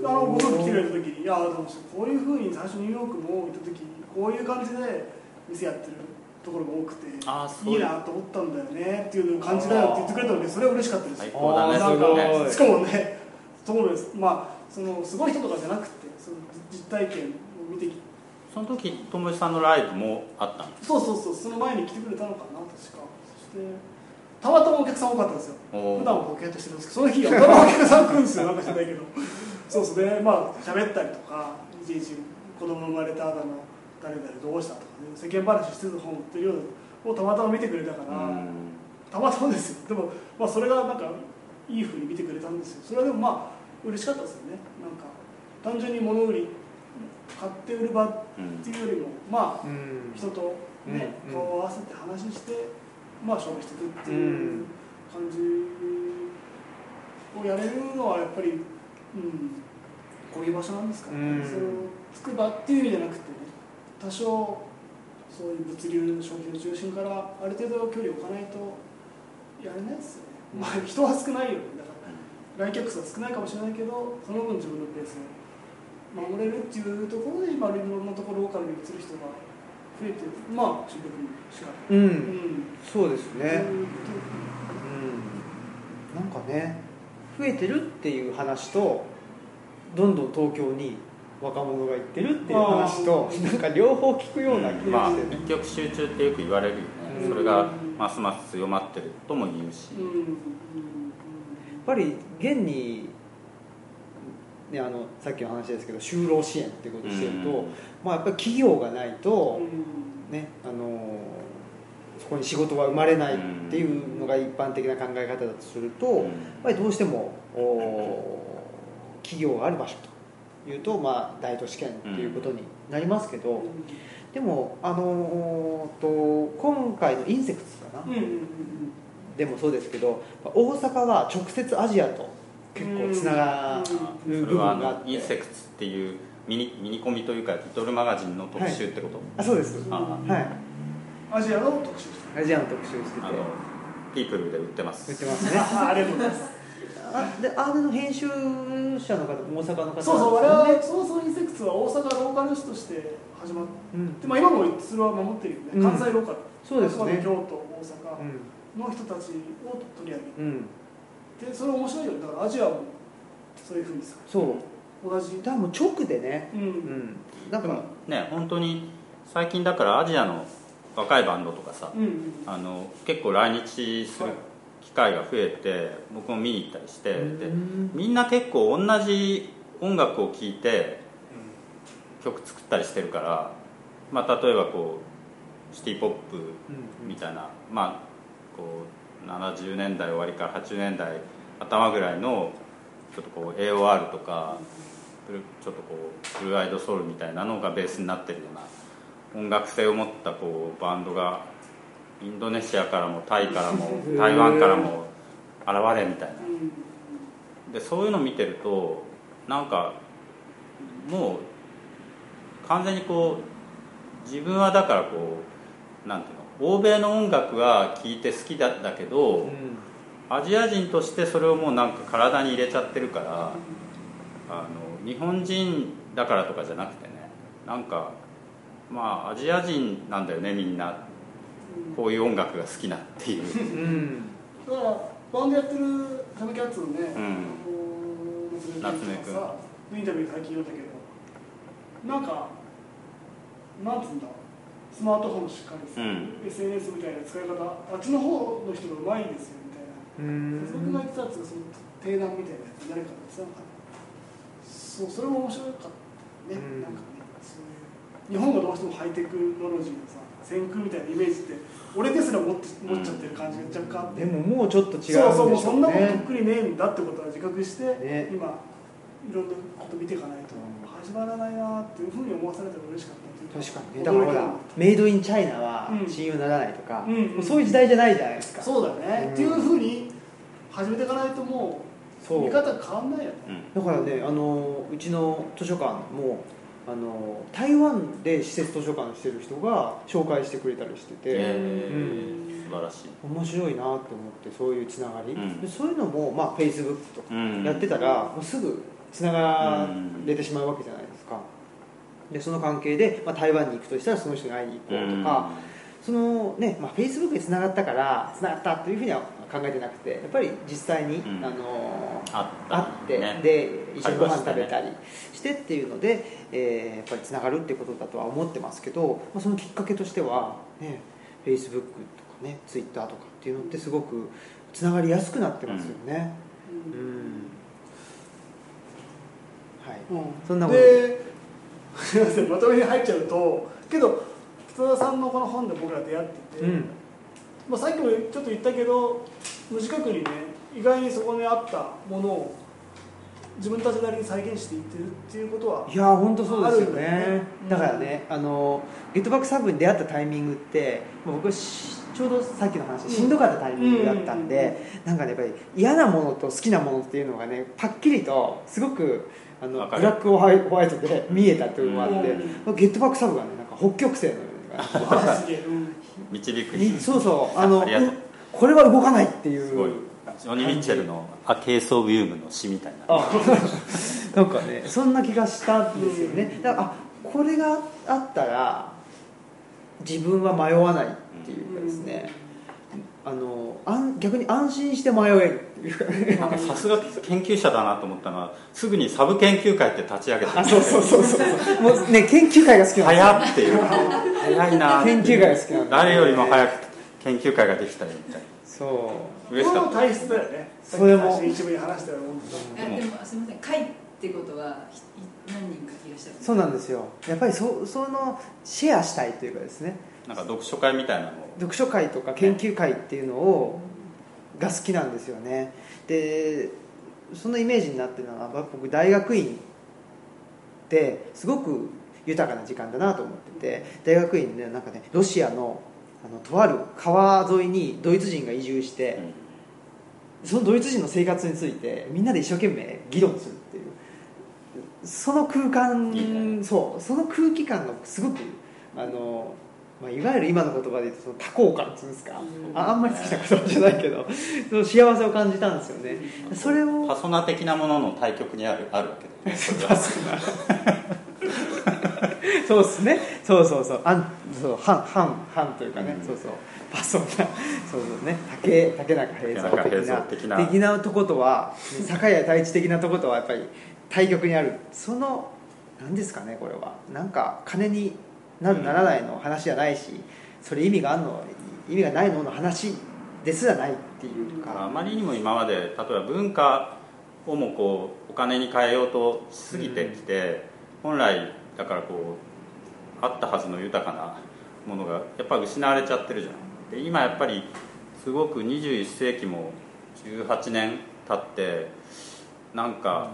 あの僕が来てくれた時にいやでもこういうふうに最初ニューヨークも行った時にこういう感じで店やってるところが多くてあそういいなと思ったんだよねっていう感じだよって言ってくれたのでそれは嬉しかったです。最高だねすごい。しかもね友部まあそのすごい人とかじゃなくてその実体験その時友達さんのライブもあったのそうそうそうその前に来てくれたのかな確か。そしてたまたまお客さん多かったんですよ。普段はボケっとしてるんですけどその日やたらお客さん来るんですよなんか知らないけど。そうそう。でまあ喋ったりとかいちいち子供生まれただの誰々どうしたとかね世間話してる本売ってるようなをたまたま見てくれたから、うん。たまたまですよ。でも、まあ、それがなんかいいふうに見てくれたんですよ。それはでもまあ嬉しかったですよね。なんか単純に物売り買って売る場っていうよりもまあうん。人とね、うん。顔を合わせて話してまあ商売していくっていううん感じをやれるのはやっぱり、うん、こういう場所なんですかね、うん。そのつくばっていう意味じゃなくてね多少そういう物流消費の中心からある程度距離を置かないとやれないですよね、まあ人は少ないよね。だから来客数は少ないかもしれないけどその分自分のペースを守れるっていうところで今いろんなところローカルに移る人が増えてまあ中国にしか。ううん。んそうですね。そうん。なんかね増えてるっていう話とどんどん東京に若者が行ってるっていう話となんか両方聞くような気まあがしてね。一極集中ってよく言われるよね、うん。それがますます強まってるとも言うし、うん。うん。うん。やっぱり現に、ね、あのさっきの話ですけど就労支援っていうことをしてると、うん。まあ、やっぱり企業がないと、うん。ねあのそこに仕事が生まれないっていうのが一般的な考え方だとすると、うん。やっぱりどうしてもお企業がある場所というと、まあ、大都市圏っていうことになりますけど、でも、あのーと今回のインセクツかな、でもそうですけど大阪は直接アジアと結構つながる部分があって。のインセクツっていうミニミニコミというかリトルマガジンの特集ってこと、あそうです。うんあ。はい。アジアの特集アジアの特集してて。あのピープルで売ってます。売ってますね。あありがとうございます。あであれの編集者の方大阪の方そうそう我々そもそもインセクツは大阪ローカル誌として始まってうん。で、まあ、今もそれは守ってるよね、うん。関西ローカル。そうですね。京都大う阪ん。の人たちを取り上げうんてそれ面白いよね。だからアジアもそういうふうにさ。そう。同じ。だからもう直でね。うん、うん。なんかでもね本当に最近だからアジアの若いバンドとかさうんうんあの結構来日する機会が増えて僕も見に行ったりしてでうん。みんな結構同じ音楽を聴いて曲作ったりしてるから、まあ、例えばこうシティ・ポップみたいな、まあこう70年代終わりから80年代頭ぐらいのちょっとこう AOR とかちょっとこうブルーアイドソウルみたいなのがベースになってるような音楽性を持ったこうバンドがインドネシアからもタイからも台湾からも現れみたいな。うん。でそういうの見てるとなんかもう完全にこう自分はだからこうなんていうの欧米の音楽は聴いて好きだったけど、うん。アジア人としてそれをもうなんか体に入れちゃってるからあの日本人だからとかじゃなくてねなんかまあアジア人なんだよねみんな。こういう音楽が好きなっていう、うん。だからバンドやってるサムキャッツのね、うん、夏目君さインタビュー最近読んだけどなんかなんつうんだスマートフォンしっかりさ、うん。SNS みたいな使い方あっちの方の人がうまいんですよみたいな。うーん僕が言ってたやつがその提案みたいなやつ誰かが言ってたのかなそうそれも面白かったね、うん。なんかねそういう。日本がどうしてもハイテクノロジーのさ先駆みたいなイメージって俺ですら持って持っちゃってる感じが若干あって、でももうちょっと違うんでしょそうそうもうそんなこととっねくりねえんだってことは自覚して、ね。今いろんなこと見ていかないと始まらないなっていうふうに思わされたら嬉しかった確かにね。だ。からほらメイドインチャイナはうん。信用ならないとか、うんうんもうそういう時代じゃないじゃないですか。そうだね、うん。っていうふうに始めていかないともそう。う見方が変わんないよね。うん。だからねあのうちの図書館もあの台湾で施設図書館してる人が紹介してくれたりしてて、えうん。ー素晴らしい。面白いなと思ってそういうつながり、うん。でそういうのも、まあ、フェイスブックとかうん。やってたら、もうすぐつながれてしまうわけじゃないでその関係で、まあ、台湾に行くとしたらその人に会いに行こうとか、そのね、まあ、フェイスブックでつながったからつながったというふうには考えてなくてやっぱり実際に、うん。あのあ会って、ね。で一緒にご飯食べたりしてっていうので、えーやっぱりつながるっていうことだとは思ってますけど、まあ、そのきっかけとしてはねフェイスブックとかねツイッターとかっていうのってすごくつながりやすくなってますよね。うん、はい。うん。そんなものですいませんまとめに入っちゃうとけど北田さんのこの本で僕ら出会ってて、うん。まあ、さっきもちょっと言ったけど無自覚にね意外にそこにあったものを自分たちなりに再現していってるっていうことはいやー本当そうですよね。ね。だからねあのゲットバックサブに出会ったタイミングって僕しちょうどさっきの話しんどかったタイミングだったんで、なんかねやっぱり嫌なものと好きなものっていうのがねパッキリとすごくあのブラックホワイホワイトで見えたっていうのがあって、うゲットバックサブがねなんか北極星のような感じで。あすげえ、うん導くにそうそうあのこれは動かないっていうすごい。ジョニー・ミッチェルの「アケース・オブ・ユーム」の詩みたいな。あ なんかねそんな気がしたんですよね。だからあこれがあったら自分は迷わないっていうかですね、あのあん逆に安心して迷えるなんかさすが研究者だなと思ったのはすぐにサブ研究会って立ち上げて。あそうそうそうそう。もうね研究会が好きなんですよ。早っていう。早いな研究会が好きなんです誰よりも早く研究会ができたよみたいな。そう。嬉しかった。これも体質だよね。それも。一部に話したようなあでもすみません。会ってことはひ何人かいらっしゃるそうなんですよ。やっぱりそそのシェアしたいというかですね。なんか読書会みたいなのを。読書会とか研究会っていうのをが好きなんですよね。でそのイメージになってるのは僕大学院ってすごく豊かな時間だなと思ってて大学院でなんかねロシアのあのとある川沿いにドイツ人が移住してそのドイツ人の生活についてみんなで一生懸命議論するっていう。その空間そうその空気感がすごくあの、まあ、いわゆる今の言葉で言うとその多幸感っていうんですか、うん。ああんまり好きな言葉じゃないけどその幸せを感じたんですよね。それをパソナ的なものの対極にあるあるわけだよね。そうですね。そうそうそう。あんそう反反反というかね、うん。そうそう。パソナそうそうね。竹竹中平蔵竹中平蔵的的な。な的なとことは坂谷太一的なとことはやっぱり対極にある。その何ですかねこれは。なんか金になるならないの話じゃないしそれ意味があるの意味がないのの話ですらないっていうあかまりにも今まで例えば文化をもこうお金に変えようとしすぎてきて、本来だからこうあったはずの豊かなものがやっぱ失われちゃってるじゃん。で今やっぱりすごく21世紀も18年経ってなんか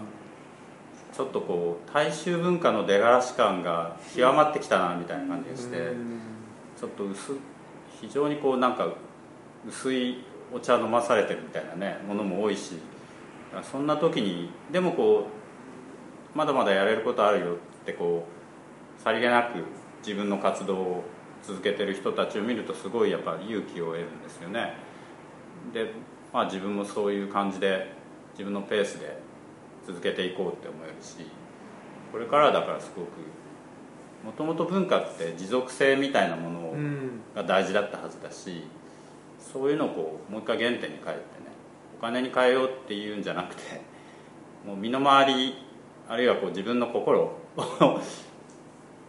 ちょっとこう大衆文化の出がらし感が極まってきたなみたいな感じがして、うん。ちょっと薄非常にこうなんか薄いお茶飲まされてるみたいなねものも多いしそんな時にでもこうまだまだやれることあるよってこうさりげなく自分の活動を続けてる人たちを見るとすごいやっぱ勇気を得るんですよね。でまあ自分もそういう感じで自分のペースで続けていこうって思えるしこれからだからすごくもともと文化って持続性みたいなものが大事だったはずだしそういうのをこうもう一回原点に帰ってねお金に変えようっていうんじゃなくてもう身の回りあるいはこう自分の心を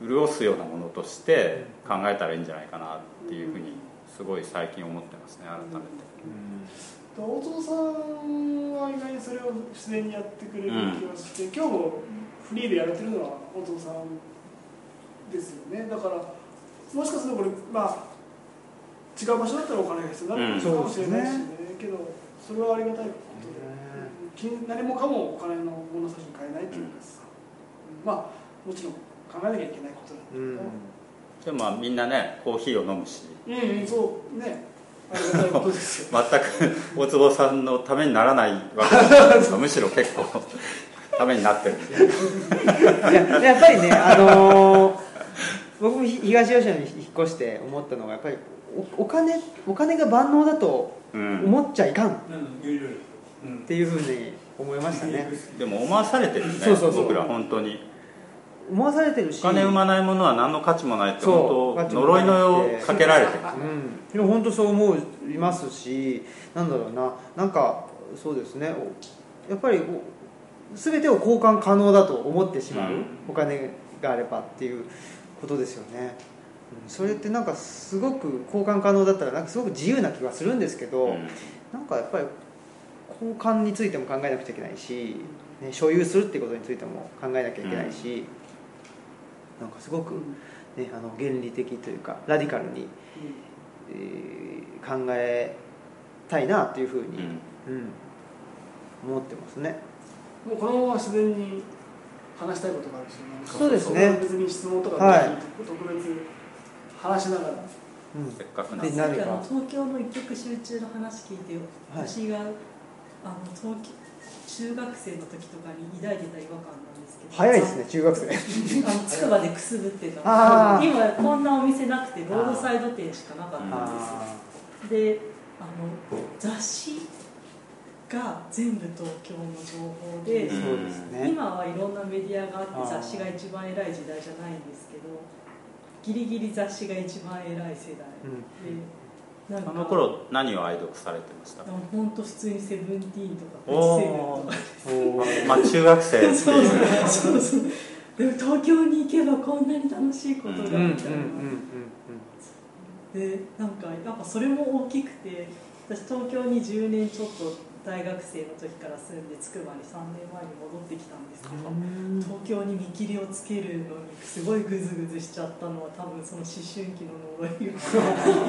潤すようなものとして考えたらいいんじゃないかなっていうふうにすごい最近思ってますね改めて。大友さんは意外にそれを自然にやってくれる気がして、今日もフリーでやれてるのは大友さんですよね。だからもしかするとこれまあ違う場所だったらお金が必要になるかもしれないしね,、けどそれはありがたいことで、金何もかもお金の物差しに変えないっていうか。さ、まあもちろん考えなきゃいけないことなんだけど、でもまあみんなねコーヒーを飲むし。うん、うん、そうね全く大坪さんのためにならないわけです。むしろ結構ためになってるんでいややっぱりね、あのー僕も東吉野に引っ越して思ったのがやっぱりおお金お金が万能だとうん。思っちゃいかん。っうん。ていうふうに思いましたね。でも思わされてるねそうそうそう。僕ら本当に思わされてるし。お金生まないものは何の価値もないって本当呪いのかけられてる。うん、本当そう思いますしなんだろうな。なんかそうですね。おやっぱりお全てを交換可能だと思ってしまう、うん。お金があればっていうことですよね、うん。それってなんかすごく交換可能だったらなんかすごく自由な気がするんですけど、うん。なんかやっぱり交換についても考えなくちゃいけないし、ね、所有するっていうことについても考えなきゃいけないし、なんかすごく、ね、あの原理的というかラディカルに、えー考えたいなっていうふうに、うん。うん思ってますね。もうこのまま自然に話したいことがあるし、そうですね。別に質問とかはい。特別話しながら、うん。せっかくなんで。で何か？あの東京の一極集中の話聞いて、はい。私があの東京中学生の時とかに抱いてた違和感なんですけど早いですね中学生。つくばでくすぶってた。今こんなお店なくてロードサイド店しかなかったんですであの雑誌が全部東京の情報で、ね。今はいろんなメディアがあって雑誌が一番偉い時代じゃないんですけどギリギリ雑誌が一番偉い世代うんでなんか。あの頃何を愛読されてました？本当普通にセブンティーンとかおおーまあ中学生そうそうそう。でも東京に行けばこんなに楽しいことが。みたいな、でなんかやっぱそれも大きくて私東京に10年ちょっと大学生の時から住んでつくばに3年前に戻ってきたんですけど、うん東京に見切りをつけるのにすごいグズグズしちゃったのは多分その思春期の呪いがあ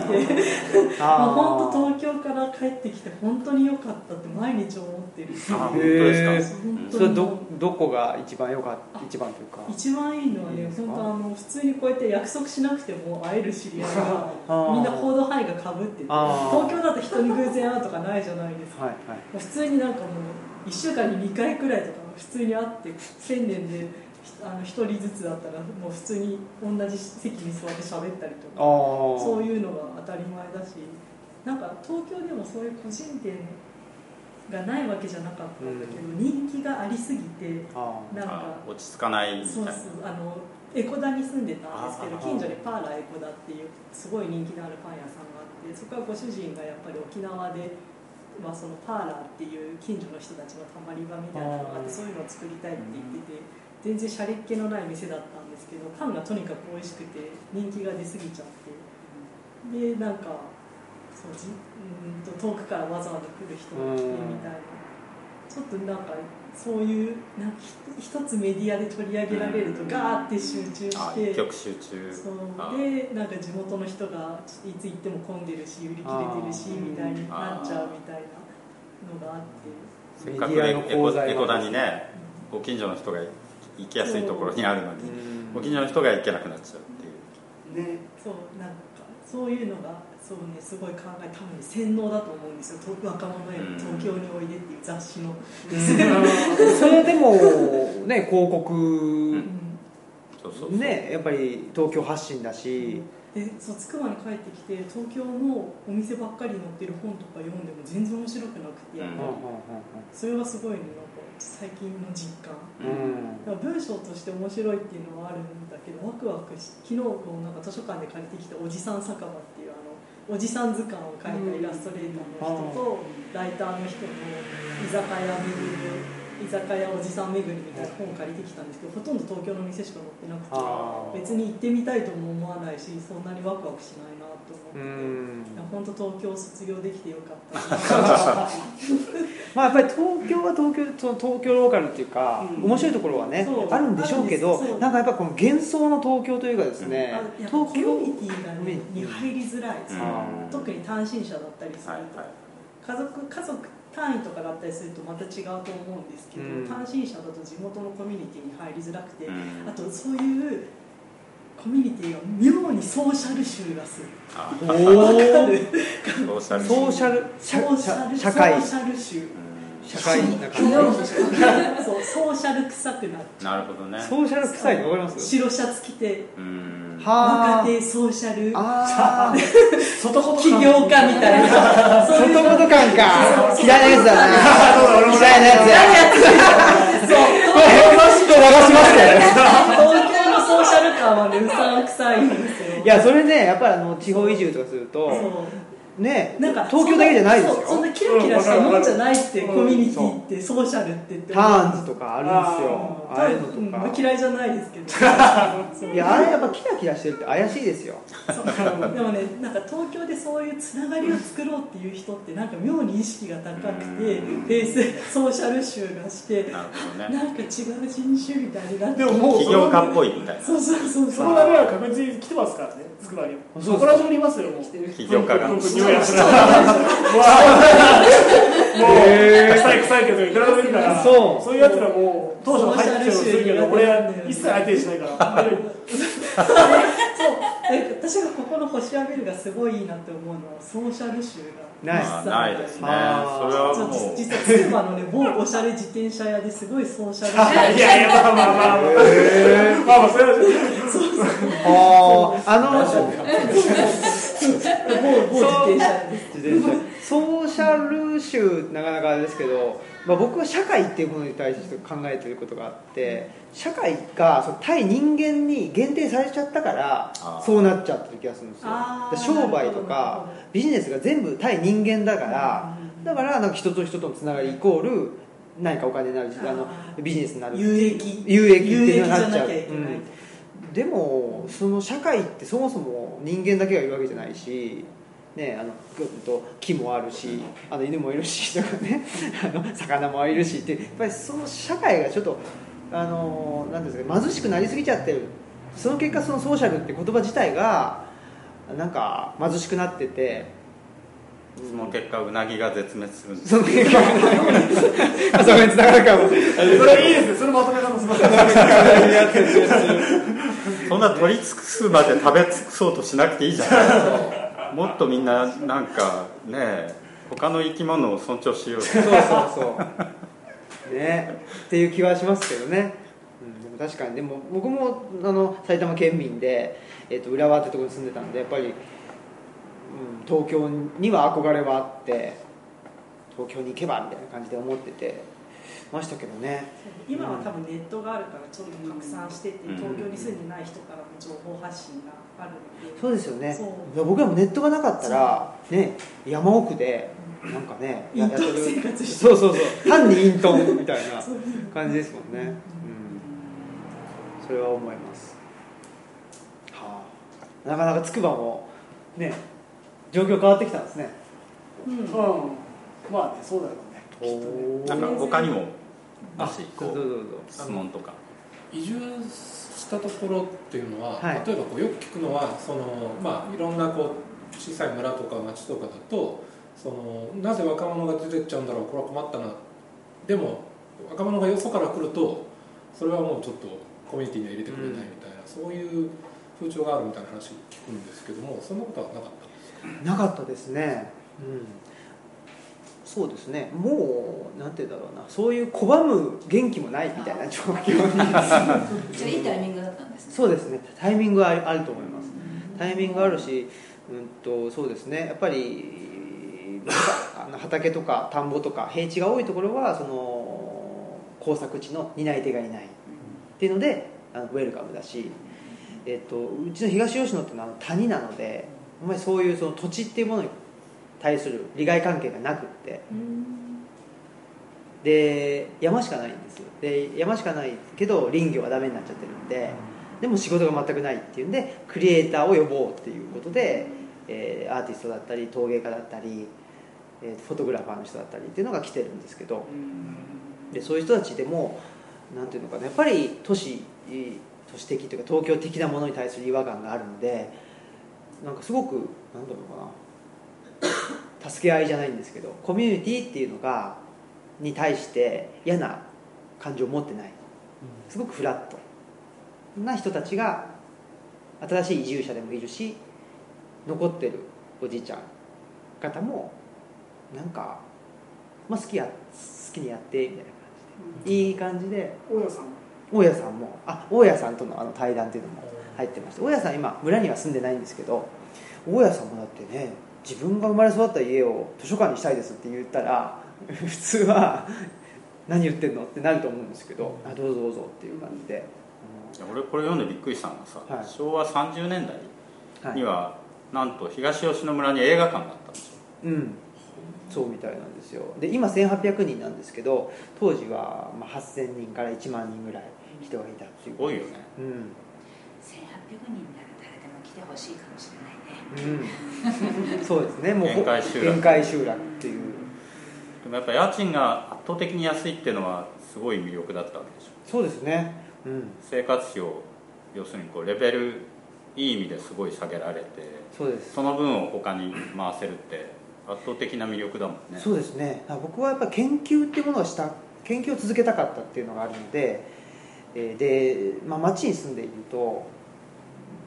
ってあー。本当東京から帰ってきて本当に良かったって毎日思ってる。あ本当ですか。本当にそれどどこが一番良かった一番というか。一番いいのはね本当あの普通にこうやって約束しなくても会える知り合いがみんな行動範囲がかぶってて東京だと人に偶然会うとかないじゃないですか。はいはい普通になんかもう1週間に2回くらいとか普通に会って1000年であの1人ずつだったらもう普通に同じ席に座って喋ったりとあかあそういうのが当たり前だしなんか東京でもそういう個人店がないわけじゃなかったんだけど、人気がありすぎてあなんかあ落ち着かないみたいな。そうそうあのエコダに住んでたんですけどあ近所にパーラーエコダっていうすごい人気のあるパン屋さんがあってそこはご主人がやっぱり沖縄で、まあ、そのパーラーっていう近所の人たちのたまり場みたいなのがあってそういうのを作りたいって言ってて全然シャレっ気のない店だったんですけどパンがとにかく美味しくて人気が出過ぎちゃって。でなんかそうじうんと遠くからわざわざ来る人が来てみたいな。ちょっとなんかそういうなんかひ一つメディアで取り上げられるとガーって集中あして一極集中。そう。あでなんか地元の人がいつ行っても混んでるし売り切れてるしみたいになっちゃうみたいなのがあって。せっかくメディアのエコ功罪がエコダにね。ご近所の人が行きやすいところにあるのにうん。ご近所の人が行けなくなっちゃうっていう。ね、そうなんかそういうのがそうねすごい考え多分ね洗脳だと思うんですよ。と若者への東京においでっていう雑誌の、それでもね 広告ねやっぱり東京発信だし。でそうつくばに帰ってきて東京のお店ばっかり載ってる本とか読んでも全然面白くなくて、うん。それはすごいねなんか最近の実感。うん。文章として面白いっていうのはあるんだけどワクワクし昨日こうなんか図書館で借りてきた「おじさん酒場」っていうあのおじさん図鑑を描いたイラストレーターの人とライターの人の居酒屋巡る居酒屋おじさん巡りみたいな本を借りてきたんですけどほとんど東京の店しか載ってなくあて別に行ってみたいとも思わないしそんなにワクワクしないなと思って、本当東京卒業できてよかった。な まあやっぱり東京は東京その東京ローカルっていうか、うん。面白いところはねあるんでしょうけどう。なんかやっぱこの幻想の東京というかですね、あやっぱコミ東京ュニティが、ね、に入りづらい、うん。特に単身者だったりすると、はいはい。家族家族単位とかだったりするとまた違うと思うんですけど、うん。単身者だと地元のコミュニティに入りづらくて、うん。あとそういうコミュニティが妙にソーシャル集がする。あ。おソー。シャルソーシャルソーシャル。社会ソーシャル。集うん社会。な昨日感もでそうソーシャル臭くなっちゃなるほどね。じソーシャル臭いの分かりまうす？白シャツ着てうん。は若手ソーシャル。ああー外ほど起業家みたいなそういう外言感か嫌いなやつだな嫌いなやつそうこれ流しますねソーはねうさんくさいんですよ。いやそれねやっぱりあの地方移住とかするとねなんか東京だけじゃないですよ。そんなキラキラしたもんじゃないって、うんコミュニティってソーシャルってって。ターンズとかあるんですよ。うんああいうのとうんまあか嫌いじゃないですけど。いやあれやっぱキラキラしてるって怪しいですよ。そうでもねなんか東京でそういうつながりを作ろうっていう人ってなんか妙に意識が高くてうん。ベースソーシャル集がしてなね。なんか違う人種みたいになってでももう起業家っぽいみたいな。そうそうそうそそうの流れは確実に来てますからねつくばにそうですそこら中にいますよもう。起業家が僕匂いがするもう臭い臭いけどいくらでもいるからそう。そういうやつらもう当初の入っちゃうのするけど俺は一切相手にしないから。そう。え私がここの星アベルがすごいいいなって思うのはソーシャル集がないまあないですね。それはもそう。実はつくばのね某おしゃれ自転車屋ですごいソーシャルいやいやまあまあまあまあまあまあ。それはあああの 某某自転車屋です。自転車。ソーシャル集なかなかあれですけど、まあ、僕は社会っていうものに対して考えてることがあって社会がその対人間に限定されちゃったからそうなっちゃってる気がするんですよ。商売とかビジネスが全部対人間だからだからなんか人と人とのつながりイコール何かお金になるしあのビジネスになる有益。有益っていうのになっちゃう。うんでもその社会ってそもそも人間だけがいるわけじゃないし、ね、あのぐっと木もあるしあの犬もいるし とかねあの魚もいるしってやっぱりその社会がちょっとあのなんですか貧しくなりすぎちゃってる。その結果そのソーシャルって言葉自体がなんか貧しくなっててその結果うなぎが絶滅するんです。その結果あそこにつながるかもそれいいですね。それまとめ方すみませんそんな取り尽くすまで食べ尽くそうとしなくていいじゃないもっとみんななんかね他の生き物を尊重しようよそうそうそう。ね。っていう気はしますけどね、うん、でも確かに。でも僕もあの埼玉県民で、えっと浦和ってところに住んでたんでやっぱり、うん、東京には憧れはあって東京に行けばみたいな感じで思っててましたけどね。今は多分ネットがあるからちょっと拡散してて、うん。東京に住んでない人からも情報発信があるのでそうですよね。僕らもネットがなかったら、ね、山奥でなんかねやってる。生活してそうそうそう。単に隠遁みたいな 感じですもんね、うん、それは思います、はあ、なかなか筑波もね状況変わってきたんですね。うん。うん。まあねそうだろうね。きっとね。なんか他にもあもしこうどうぞどうぞ質問とか。移住したところっていうのは、はい。例えばこうよく聞くのはその、まあ、いろんなこう小さい村とか町とかだとそのなぜ若者が出てっちゃうんだろうこれは困ったな。でも若者がよそから来るとそれはもうちょっとコミュニティには入れてくれないみたいな、そういう風潮があるみたいな話聞くんですけどもそんなことはなかった？なかったですね。うん。そうですね。もうなんて言うんだろうな。そういう拒む元気もないみたいな状況に。じゃあいいタイミングだったんですね。そうですね。タイミングはあると思います。タイミングあるし、うん、とそうですね。やっぱりあの畑とか田んぼとか平地が多いところはその耕作地の担い手がいない。っていうのであのウェルカムだし、えっとうちの東吉野っていうのは谷なのであんまりそういうその土地っていうものに対する利害関係がなくって。で山しかないんですで山しかないけど林業はダメになっちゃってるんででも仕事が全くないっていうんでクリエイターを呼ぼうっていうことで、えーアーティストだったり陶芸家だったり、えーフォトグラファーの人だったりっていうのが来てるんですけど。でそういう人たちでもなんていうのかなやっぱり都市都市的というか東京的なものに対する違和感があるのでなんかすごくなんだろうかな。助け合いじゃないんですけどコミュニティっていうのがに対して嫌な感情を持ってない。すごくフラット。な人たちが新しい移住者でもいるし残ってるおじいちゃん方もなんか、まあ、好きや好きにやってみたいな感じで。いい感じで。大家さん大家さんも。あ大家さんとのあの対談っていうのも入ってまして大家さん今村には住んでないんですけど大家さんもだってね自分が生まれ育った家を図書館にしたいですって言ったら 普通は何言ってんのってなると思うんですけどあどうぞどうぞっていう感じで、いや俺これ読んでびっくりしたのがさ、はい。昭和30年代はい。には、なんと東吉野村に映画館があったんですよ。うん。そうみたいなんですよ。で今1800人なんですけど当時はまあ8000人から1万人ぐらい人がいたっていうすごいよね。うん1800人なら誰でも来てほしいかもしれないね。うん、そうですね。もう限界集落。限界集落っていう。でもやっぱ家賃が圧倒的に安いっていうのはすごい魅力だったわけでしょ。そうですね。うん。生活費を要するにこうレベルいい意味ですごい下げられてそうです。その分を他に回せるって圧倒的な魅力だもんね。そうですね。僕はやっぱ研究っていうものをした研究を続けたかったっていうのがあるので、えーで、まあ、町に住んでいると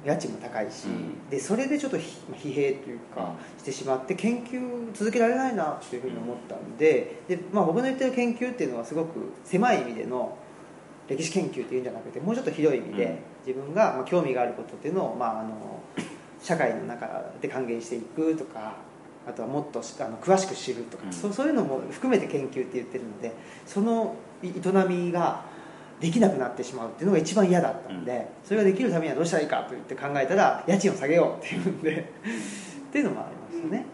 家賃も高いし、うん。でそれでちょっと疲弊というかしてしまって研究続けられないなっていうふうに思ったんでで、まあ、僕の言ってる研究っていうのはすごく狭い意味での歴史研究っていうんじゃなくてもうちょっと広い意味で、うん。自分がまあ興味があることっていうのを、まあ、あの社会の中で還元していくとかあとはもっとしあの詳しく知るとか、うん。そうそういうのも含めて研究って言ってるのでそのい営みができなくなってしまうっていうのが一番嫌だったので、それができるためにはどうしたらいいかと言って考えたら家賃を下げようっていうんで っていうのもありましたね、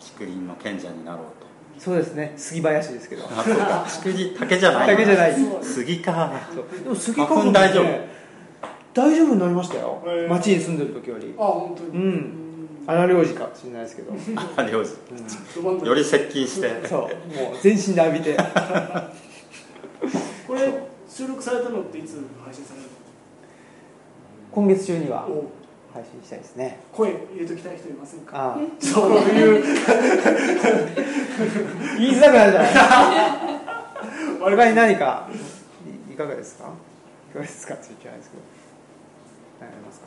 竹林の賢者になろうと。うんそうですね。杉林ですけど。竹林竹じゃない。竹じゃない。杉か。そう。でも杉花粉大丈夫。大丈夫になりましたよ。町に住んでる時より。あ本当に。うん。荒領事かもしれないですけど、あ領事ドバンより接近して。そう。もう全身で浴びて 収録されたのっていつ配信される今月中には配信したいですね。声入れときたい人いませんか？ああ。そういう。言いづらくなるじゃない。他に何かいいかがですか？いかがですかって言っちゃないですけど。何かあります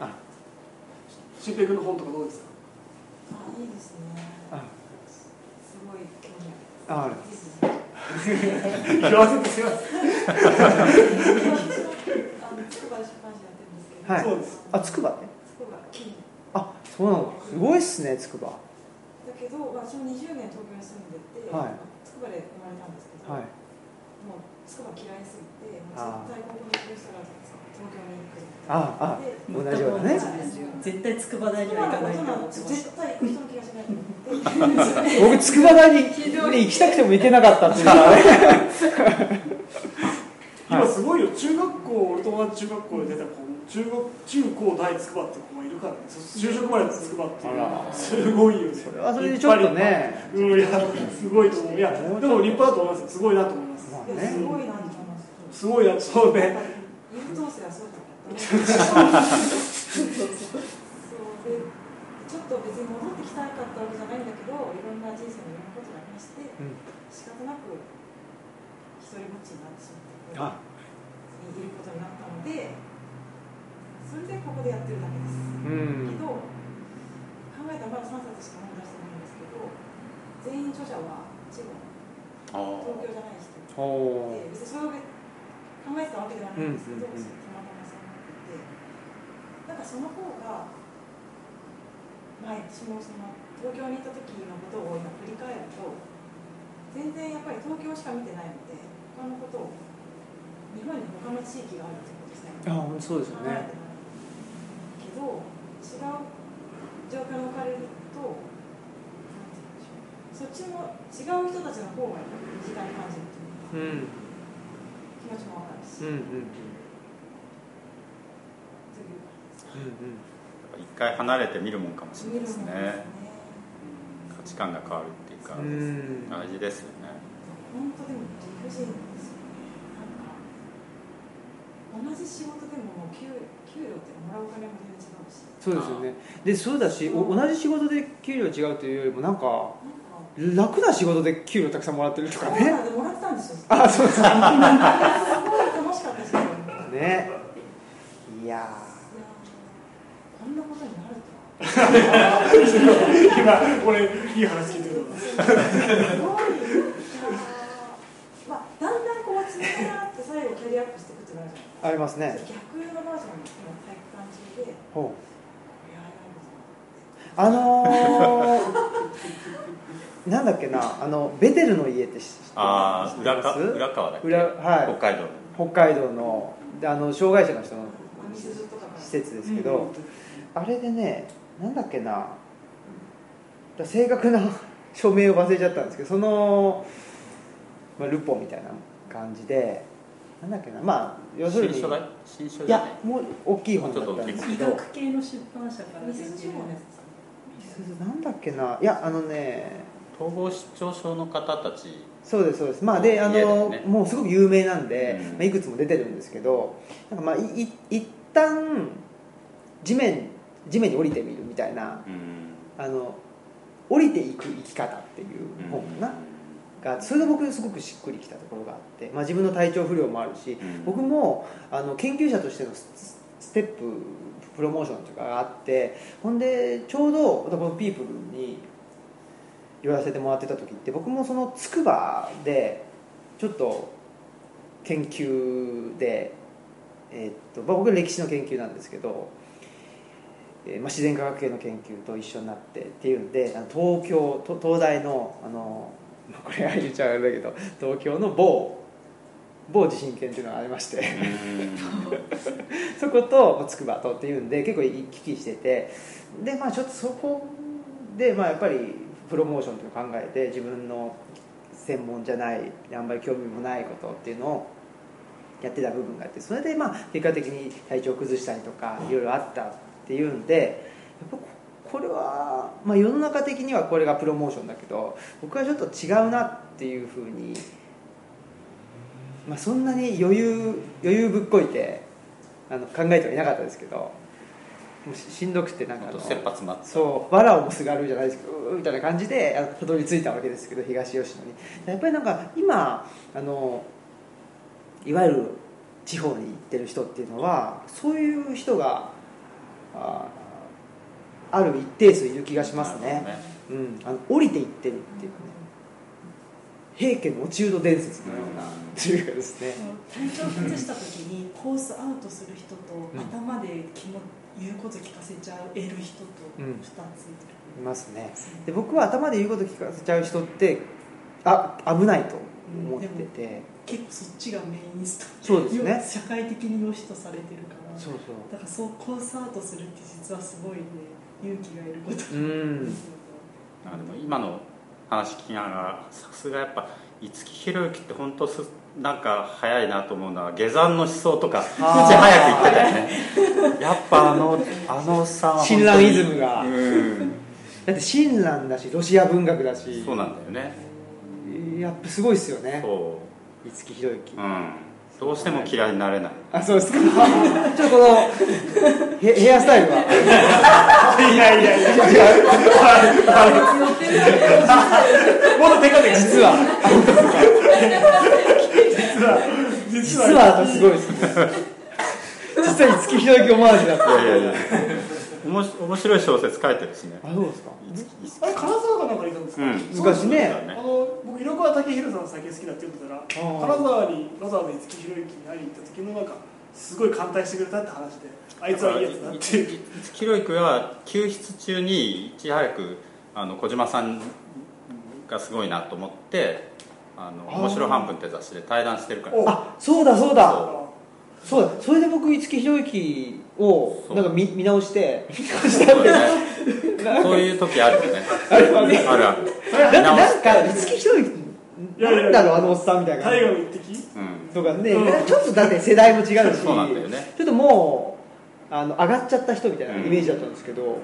か？あ。新平君の本とかどうですか？あいいですね。あ。すごい興味あある。ある言わせてすいませんあの筑波で出版社やってるんですけど、はい。そうです。あつくばね。筑波金。あそうなの。すごいっすねつくばだけど私も20年東京に住んでて、はい。筑波で生まれたんですけど、はい。もう筑波嫌いすぎてもうあ絶対ここに来る人が東京に行くああで同じようなね。絶対筑波大には行かないと思ってまし絶対行く人の気がしないと思って僕筑波大にに行きたくても行けなかったっていうね。今すごいよ。中学校俺友達中学校で出た子中学中高大筑波って子がいるからね。そ就職まで筑波っていう。すごいよね。それはそれでちょっとね。うんいやすごいと思う。いや でも立派だと思います。よす。ごいなと思います。すねごいなと思います。すごいなそうね優等生はそう。だったそう。でちょっと別に戻ってきたかったわけじゃないんだけどいろんな人生のいろんなことがありまして、うん仕方なく一人ぼっちになってしまってあいる。ことになったのでそれでここでやってるだけです、うん。けど考えたらまだ3冊しか本出してないんですけど全員著者は千葉。あ東京じゃない人。おで別にそれを考えてたわけではないん。ですけど、うん。うん。うん。たまたまそうなっていてなん。かその方が前私もその東京に行った時のことを今振り返ると全然やっぱり東京しか見てないので他のことを日本に他の地域があるってことですねあそうですよねけど違う状況に置かれるとそっちも違う人たちの方が身近に感じるっていうかうん。気持ちもわかるし、うんうんといううん。一回離れて見るもんかもしれないです見るものね価値観が変わるっていうか。うん大事ですよね本当でも理不尽ですよね。なんか同じ仕事でももう給給料ってもらうお金も全然違うし。そうですよね。でそうだしお同じ仕事で給料違うというよりもなんかなんか楽な仕事で給料たくさんもらってるとかね。もらってたんですよ。あそうですすごい楽しかったですね。いやこんなことになる今俺いい話聞いてる。すごいまあだんだんこう積み重なって最後キャリアアップしていくってなるじゃないーありますね逆のバージョンの体育館中でほうあのー、なんだっけなあのベテルの家って知知ってああます？浦川浦川だっけ？裏はい。北海道の。北海道のであの障害者の人の施設ですけど、あれでねなんだっけなだ正確な 署名を忘れちゃったんですけどその、まあ、ルポみたいな感じでなんだっけなまあ要するに新書だ？新書いじゃない？やもう大きい本だったんですけ医ど学系の出版社からなんだっけないやあのね統合失調症の方たちそうですそうです。まあであの、ねもうすごく有名なんで、うん。まあ、いくつも出てるんですけどなんかまあいい一旦地面地面に降りてみるみたいなうん。あの降りていく生き方っていう本かな、がそれが僕すごくしっくりきたところがあって、まあ、自分の体調不良もあるし、うん。僕もあの研究者としてのスステッププロモーションとかがあってほんでちょうどこの「ピープルに言わせてもらってた時って僕もその筑波でちょっと研究で、えーっとまあ、僕は歴史の研究なんですけど、えーまあ、自然科学系の研究と一緒になってっていうんであの東京と東大のあのまあこれは言っちゃうんだけど東京の某某地震研っていうのがありましてそこと筑波とっていうんで結構行き来しててでまあちょっとそこでまあやっぱりプロモーションという考えて自分の専門じゃないあんまり興味もないことっていうのをやってた部分があってそれでまあ結果的に体調を崩したりとかいろいろあったっていうんでやっぱここれは、まあ、世の中的にはこれがプロモーションだけど僕はちょっと違うなっていうふうに、まあ、そんなに余裕余裕ぶっこいてあの考えてはいなかったですけどもうししんどくてなんか切羽詰まってそう藁をもすがるじゃないですかうーみたいな感じでたどり着いたわけですけど東吉野に。やっぱりなんか今あのいわゆる地方に行ってる人っていうのはそういう人があある一定数いる気がしますね。なるうん、あの降りていってるっていうかね。平家の落人伝説のようなっていうかですね。体調崩した時にコースアウトする人と、うん頭で気も言うこと聞かせちゃう得る人とうん。2つ、いますね。で僕は頭で言うこと聞かせちゃう人ってあ危ないと思ってて、結構そっちがメインストそうですね。社会的に良しとされてるから。そうそう。だからそうコースアウトするって実はすごいね勇気がいること。うん。あでも今の話聞きながらさすがやっぱ五木ひろゆきって本当すなんか早いなと思うのは下山の思想とかいち早く言ってたよね。やっぱあのあのさ親鸞イズムが。うん。だって親鸞だしロシア文学だし。そうなんだよね。やっぱすごいですよね。そ五木ひろゆき。ううん。どうしても嫌いになれない。あそうですか。ちょっとこのヘヘアスタイルは。いやいやいや。もっとテカテカ実は実は実はすごいです。ね 実は五木ひろゆきオマージュだった。いやいやいや。おもし面白い小説書いてるしね。あそうですか。あれ金沢かなんかにいたんですか、うん。昔ね。あの僕色川武弘さんの酒好きだって言ってたらー。金沢にわざわざ五木ひろゆきに会いに行った時のなんかすごい歓待してくれたって話であいつはいいやつだって五木ひろゆきは救出中にいち早くあの小島さんがすごいなと思って「あの面白半分」って雑誌で対談してるから。おあそうだそうだ。そそうだ。それで僕五木ひろゆきをなんか見見直して。そうだねそういう時あるよね。あれはね。あるある。なんか五木ひろゆきなんだろうあのおっさんみたいな。大河の一滴うん。とかね、うん。ちょっとだって世代も違うし。そうなんだよね。ちょっともうあの上がっちゃった人みたいなイメージだったんですけど、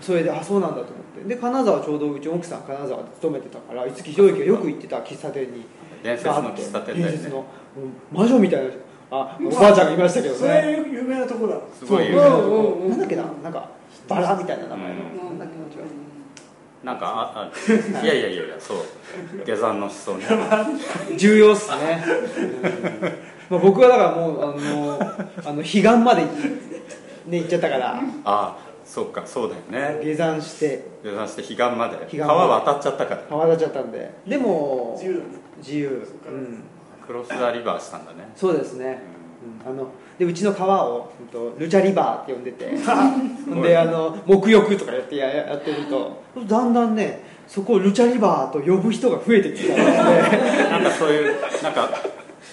それであそうなんだと思って。で金沢ちょうどうち奥さん金沢で勤めてたから五木ひろゆきがよく行ってた喫茶店に。伝説の喫茶店だよね。伝説の魔女みたいなあおばあちゃんがいましたけどそねれ有名なとこだ。すごいそう有名なとこ。うんうんうん。なんだっけななんかバラみたいな名前の、うん。なんだっけな違うなんかああるいやいやいやいやそう。下山の思想ね。重要っすね、うん。まあ、僕はだからもうあのあの彼岸まで、ね、行っちゃったから。あそっかそうだよね。下山して。下山して彼岸まで。川渡っちゃったから。川立っちゃったんで。でも自由自由、うん、クロスザリバーしたんだね。そうですね、うん、あのでうちの川を、うんと、ルチャリバーって呼んでて。ほんであの沐浴とかやってややってると。だんだんねそこをルチャリバーと呼ぶ人が増えてきたので。なんかそういうなんか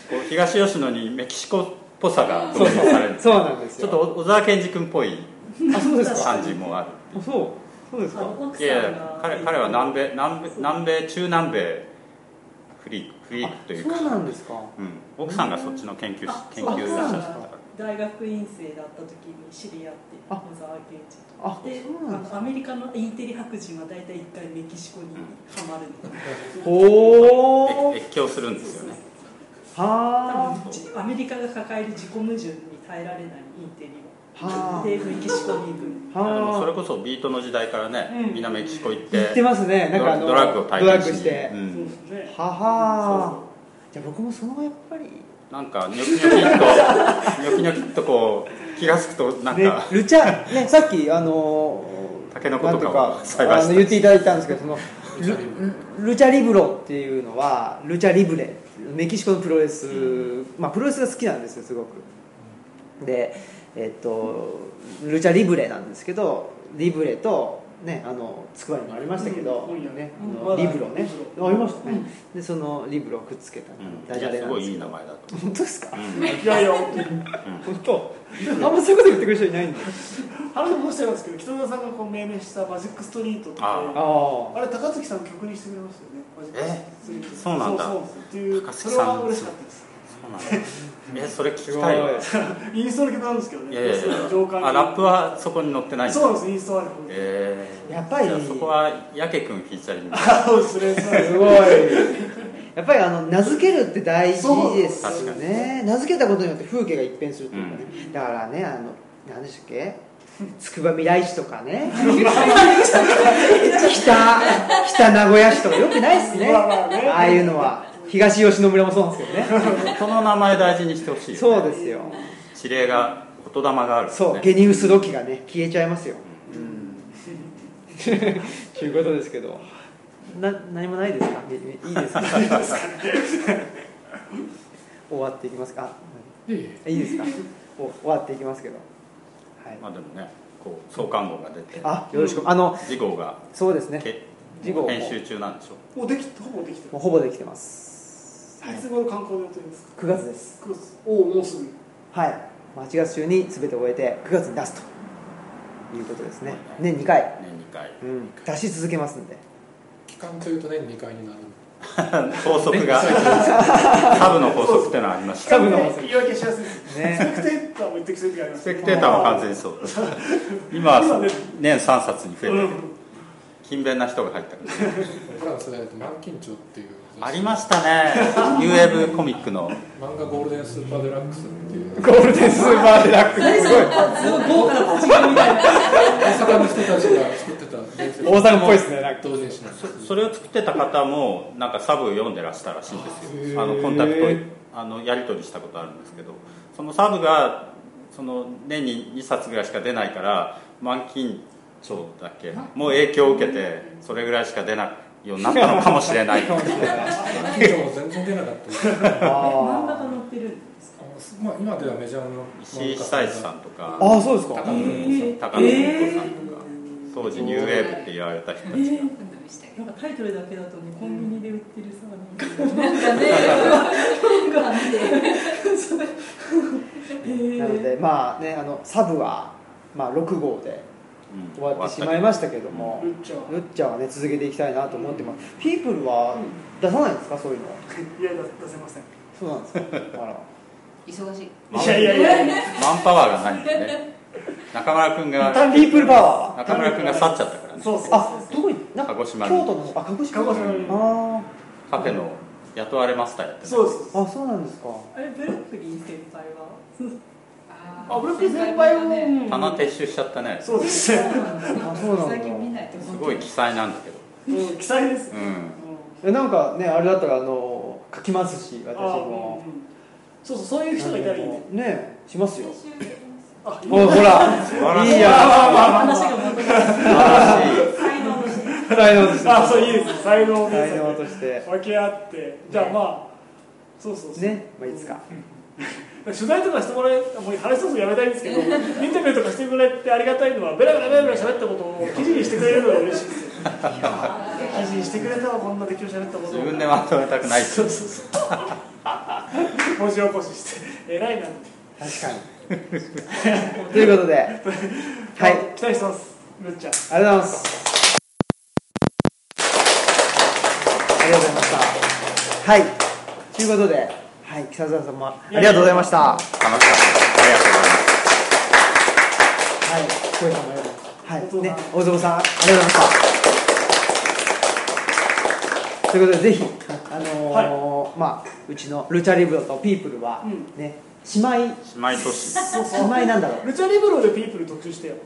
こう東吉野にメキシコっぽさが導入される。そうなんですよ。ちょっと小沢健二君っぽい あそうですか。感じもあるあそう。そうですか。いやいやさんが彼彼は南米南米南米中南米フリークフリークというか。そうなんですか。うん、奥さんがそっちの研究あ研究者だった。大学院生だった時に知り合ってあ。小沢健二と。あでそうなんですあのアメリカのインテリ白人は大体一回メキシコにハマるの、ほー。ら越境するんですよね。多は分じアメリカが抱える自己矛盾に耐えられないインテリはでメキシコに行く。それはこそビートの時代からね、うん。みんなメキシコ行ってあ言ってますね。なんかあのドラッグを体験して、うん。そうですねははじゃあ僕もそのやっぱり。なんかニョキニョキっと ニョキニョキっとこう気が付くとなんねか、ルチャねさっきあのタケノコとか栽培して。あの言っていただいたんですけどそのルルチャリブロっていうのはルチャリブレ。メキシコのプロレス、まあプロレスが好きなんですよすごく。でえっとルチャリブレなんですけどリブレとねあのつくばにもありましたけど、うん。ねうん。あのリブロね。リブロありましたね、でそのリブロをくっつけた。うん。ダジャレすなんですけど。ごいいい名前だと。本当ですか、うん。いやいや本当。あんまそういうこと言ってくる人いないんで話もしちゃいますけど北村さんがこう命名したマジックストリートってああ。あれ高槻さん曲にしてくれましたよね。マジックストリート。そうなんだ。そうそう。っていう高槻さんそれは嬉しかったです。そうなんだえそれ聞すごいきたい。わインストの曲なんですけどね。いやいやいや。上官あラップはそこに載ってないそうなんですインストはねえー、やっぱり。そこはやけくんフィーチャリングあそうですごい。やっぱりあの名付けるって大事ですよね。名付けたことによって風景が一変するというかね、だからねあの何でしたっけ？筑波未来市とかね。北北名古屋市とかよくないっすね。まあまあね。ああいうのは東吉野村もそうなんですけどね。その名前大事にしてほしいよね。そうですよ。指令が言霊がある、ね、そうゲニウス土器がね消えちゃいますよ。ということですけど。な何もないですか？いいいですか？終わっていきますか？いえいですか？お終わっていきますけど。はい。まあでもねこう創刊号が出てあよろしく。あの次号がそうですね。け次号も。編集中なんでしょ。もうできほぼできてもうほぼできてます。るい。つ頃観光で予定ですか？9月です。9月。おおもうすぐ。はい。8月中に全て終えて9月に出すと。いうことですね。年2回、年2回。うん、出し続けますんで。期間というと年2回になる法則 が。サブの法則ってのはありましたサブの言い訳しやすいですね。スペクテーターも言ってきてる時ありますスペクテーターは完全にそう 今は今ね。年3冊に増えてる。うん。勤勉な人が入ったから。僕らの世代だと満っていうありましたね。ニューウェーブコミックの。漫画ゴールデンスーパーデラックスっていう。ゴールデンスーパーデラックス。すごい。すごい豪華な立ち読みみた。いな大阪の人たちが作ってた。大阪っぽいですねなんかそそれを作ってた方もなんかサブを読んでらしたらしいんですよ。あのコンタクトあのやり取りしたことあるんですけど。そのサブがその年に2冊ぐらいしか出ないから満金町だっけ？もう影響を受けてそれぐらいしか出ないようになったのかもしれない。全然出なかった漫画があ載ってるまあ、今ではメジャーの石井久石さんとか。ああそうですか。高野文子さん高野文子さんとか。当時ニューウェーブって言われた人たちが。なんかタイトルだけだとねコンビニで売ってるさなんか なんかね。なのでまあねあのサブは、まあ、6号でうん終わってしまいましたけども、ルッチャルッチャーはね続けていきたいなと思ってます、ピープルは出さないんですか？そういうの いや出せません。そうなんですか？あら。忙しい。いやいやいや。マンパワーがないんだよね。中村君がピープルパワー。は中村君が去っちゃったからね。そうそうあどこになんか鹿児島に。京都のあ鹿児島鹿児島に。あカフェの雇われマスターやってるそうですーあそうなんですか。あれブルックリー先輩は？あブルックリン先輩も、うん棚撤収しちゃったね。そうですね。あそうなんだ最近見ないとすごい奇才なんだけど。うん記載ですうん。えなんかねあれだったらあの書きますし私あも。うんうんそうそうそういう人がいたらいいね。ねしますよ。あおほら。いいや話がまとまる素晴才能として才能として。あそういいです。才能で才能として。分け合って。じゃあまあそうそうそう。ねまあいつか取材とかしてもらえもう話そろそろやめたいんですけど インタビューとかしてくれてありがたいのはベラベラベラベラ喋ったことを記事にしてくれるのが嬉しいです。よ記事にしてくれたわこんなできる喋ったこと。を自分でまとめたくないそうそうそう。文字起こしして。偉いなって。確かに。ということで。はい。期待してます。るっちゃん。ありがとうございます。ありがとうございました。はい。ということで、はい、北澤さんもありがとうございました。は楽しかったありがとうございますい、小江さんもありがとうございます。はい、ね、大園さん、ありがとうございました。ということで、ぜひ、あのーまあ、うちのルチャリブロとピープルは、うんね、姉妹、姉妹都市 姉妹なんだろう。ルチャリブロでピープル特集してよ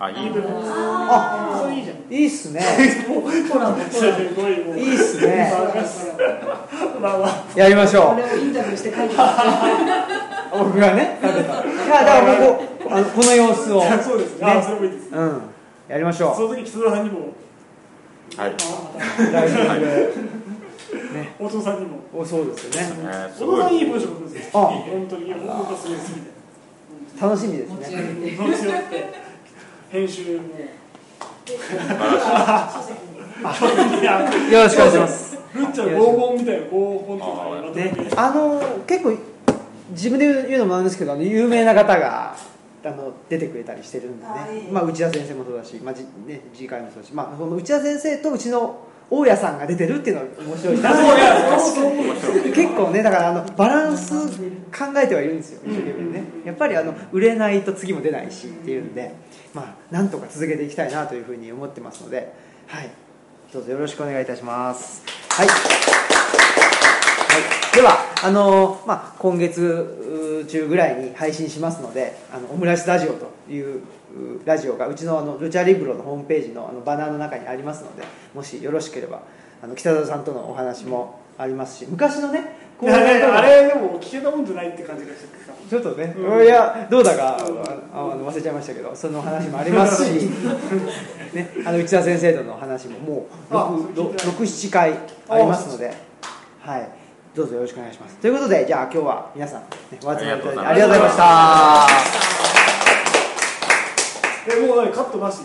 あいいね。あ、それいいじゃん。いいっすね。コラボす。ごいもういいっすね。まあまあやりましょう。こ。れをインタビューして書いてます僕がね。食べた。いやだからここあのこの様子を。そうです。ね。うん。やりましょその時木戸さんにも。はい、うライブで 大友さんにも。おそうですよね。えー、す大ごい友さんいい文章書くんですよ。あ。本当に。いや本当がすごい好きで。楽しみですね編集もよろしくお願いします。ルッチャの黄金みたいな黄金っていうかね。あの結構自分で言うのもなんですけど有名な方があの出てくれたりしてるんでね。あいい。まあ内田先生もそうだし、まあじね、次回もそうだし、まあ、その内田先生とうちの大家さんが出てるっていうのが面白い。な結構ねだからあのバランス考えてはいるんですよ一生懸命ね。やっぱりあの売れないと次も出ないしっていうんでまあなんとか続けていきたいなというふうに思ってますのではい。どうぞよろしくお願いいたします。はい、はい、ではあのまあ今月中ぐらいに配信しますのであのオムライスラジオといううラジオがうちのあのルチャリブロのホームページのあのバナーの中にありますのでもしよろしければあの北澤さんとのお話もありますし昔のねいやいやあれでも聞けたもんじゃないって感じがしてちょっとね、うん。いやどうだか、うんああの忘れちゃいましたけどその話もありますし、ね、あの内田先生との話ももうあそう聞いてない67回ありますので、はい、どうぞよろしくお願いします。ということでじゃあ今日は皆さん、ね、お集まりいただいてあありりがとうございました。でもうねカットなし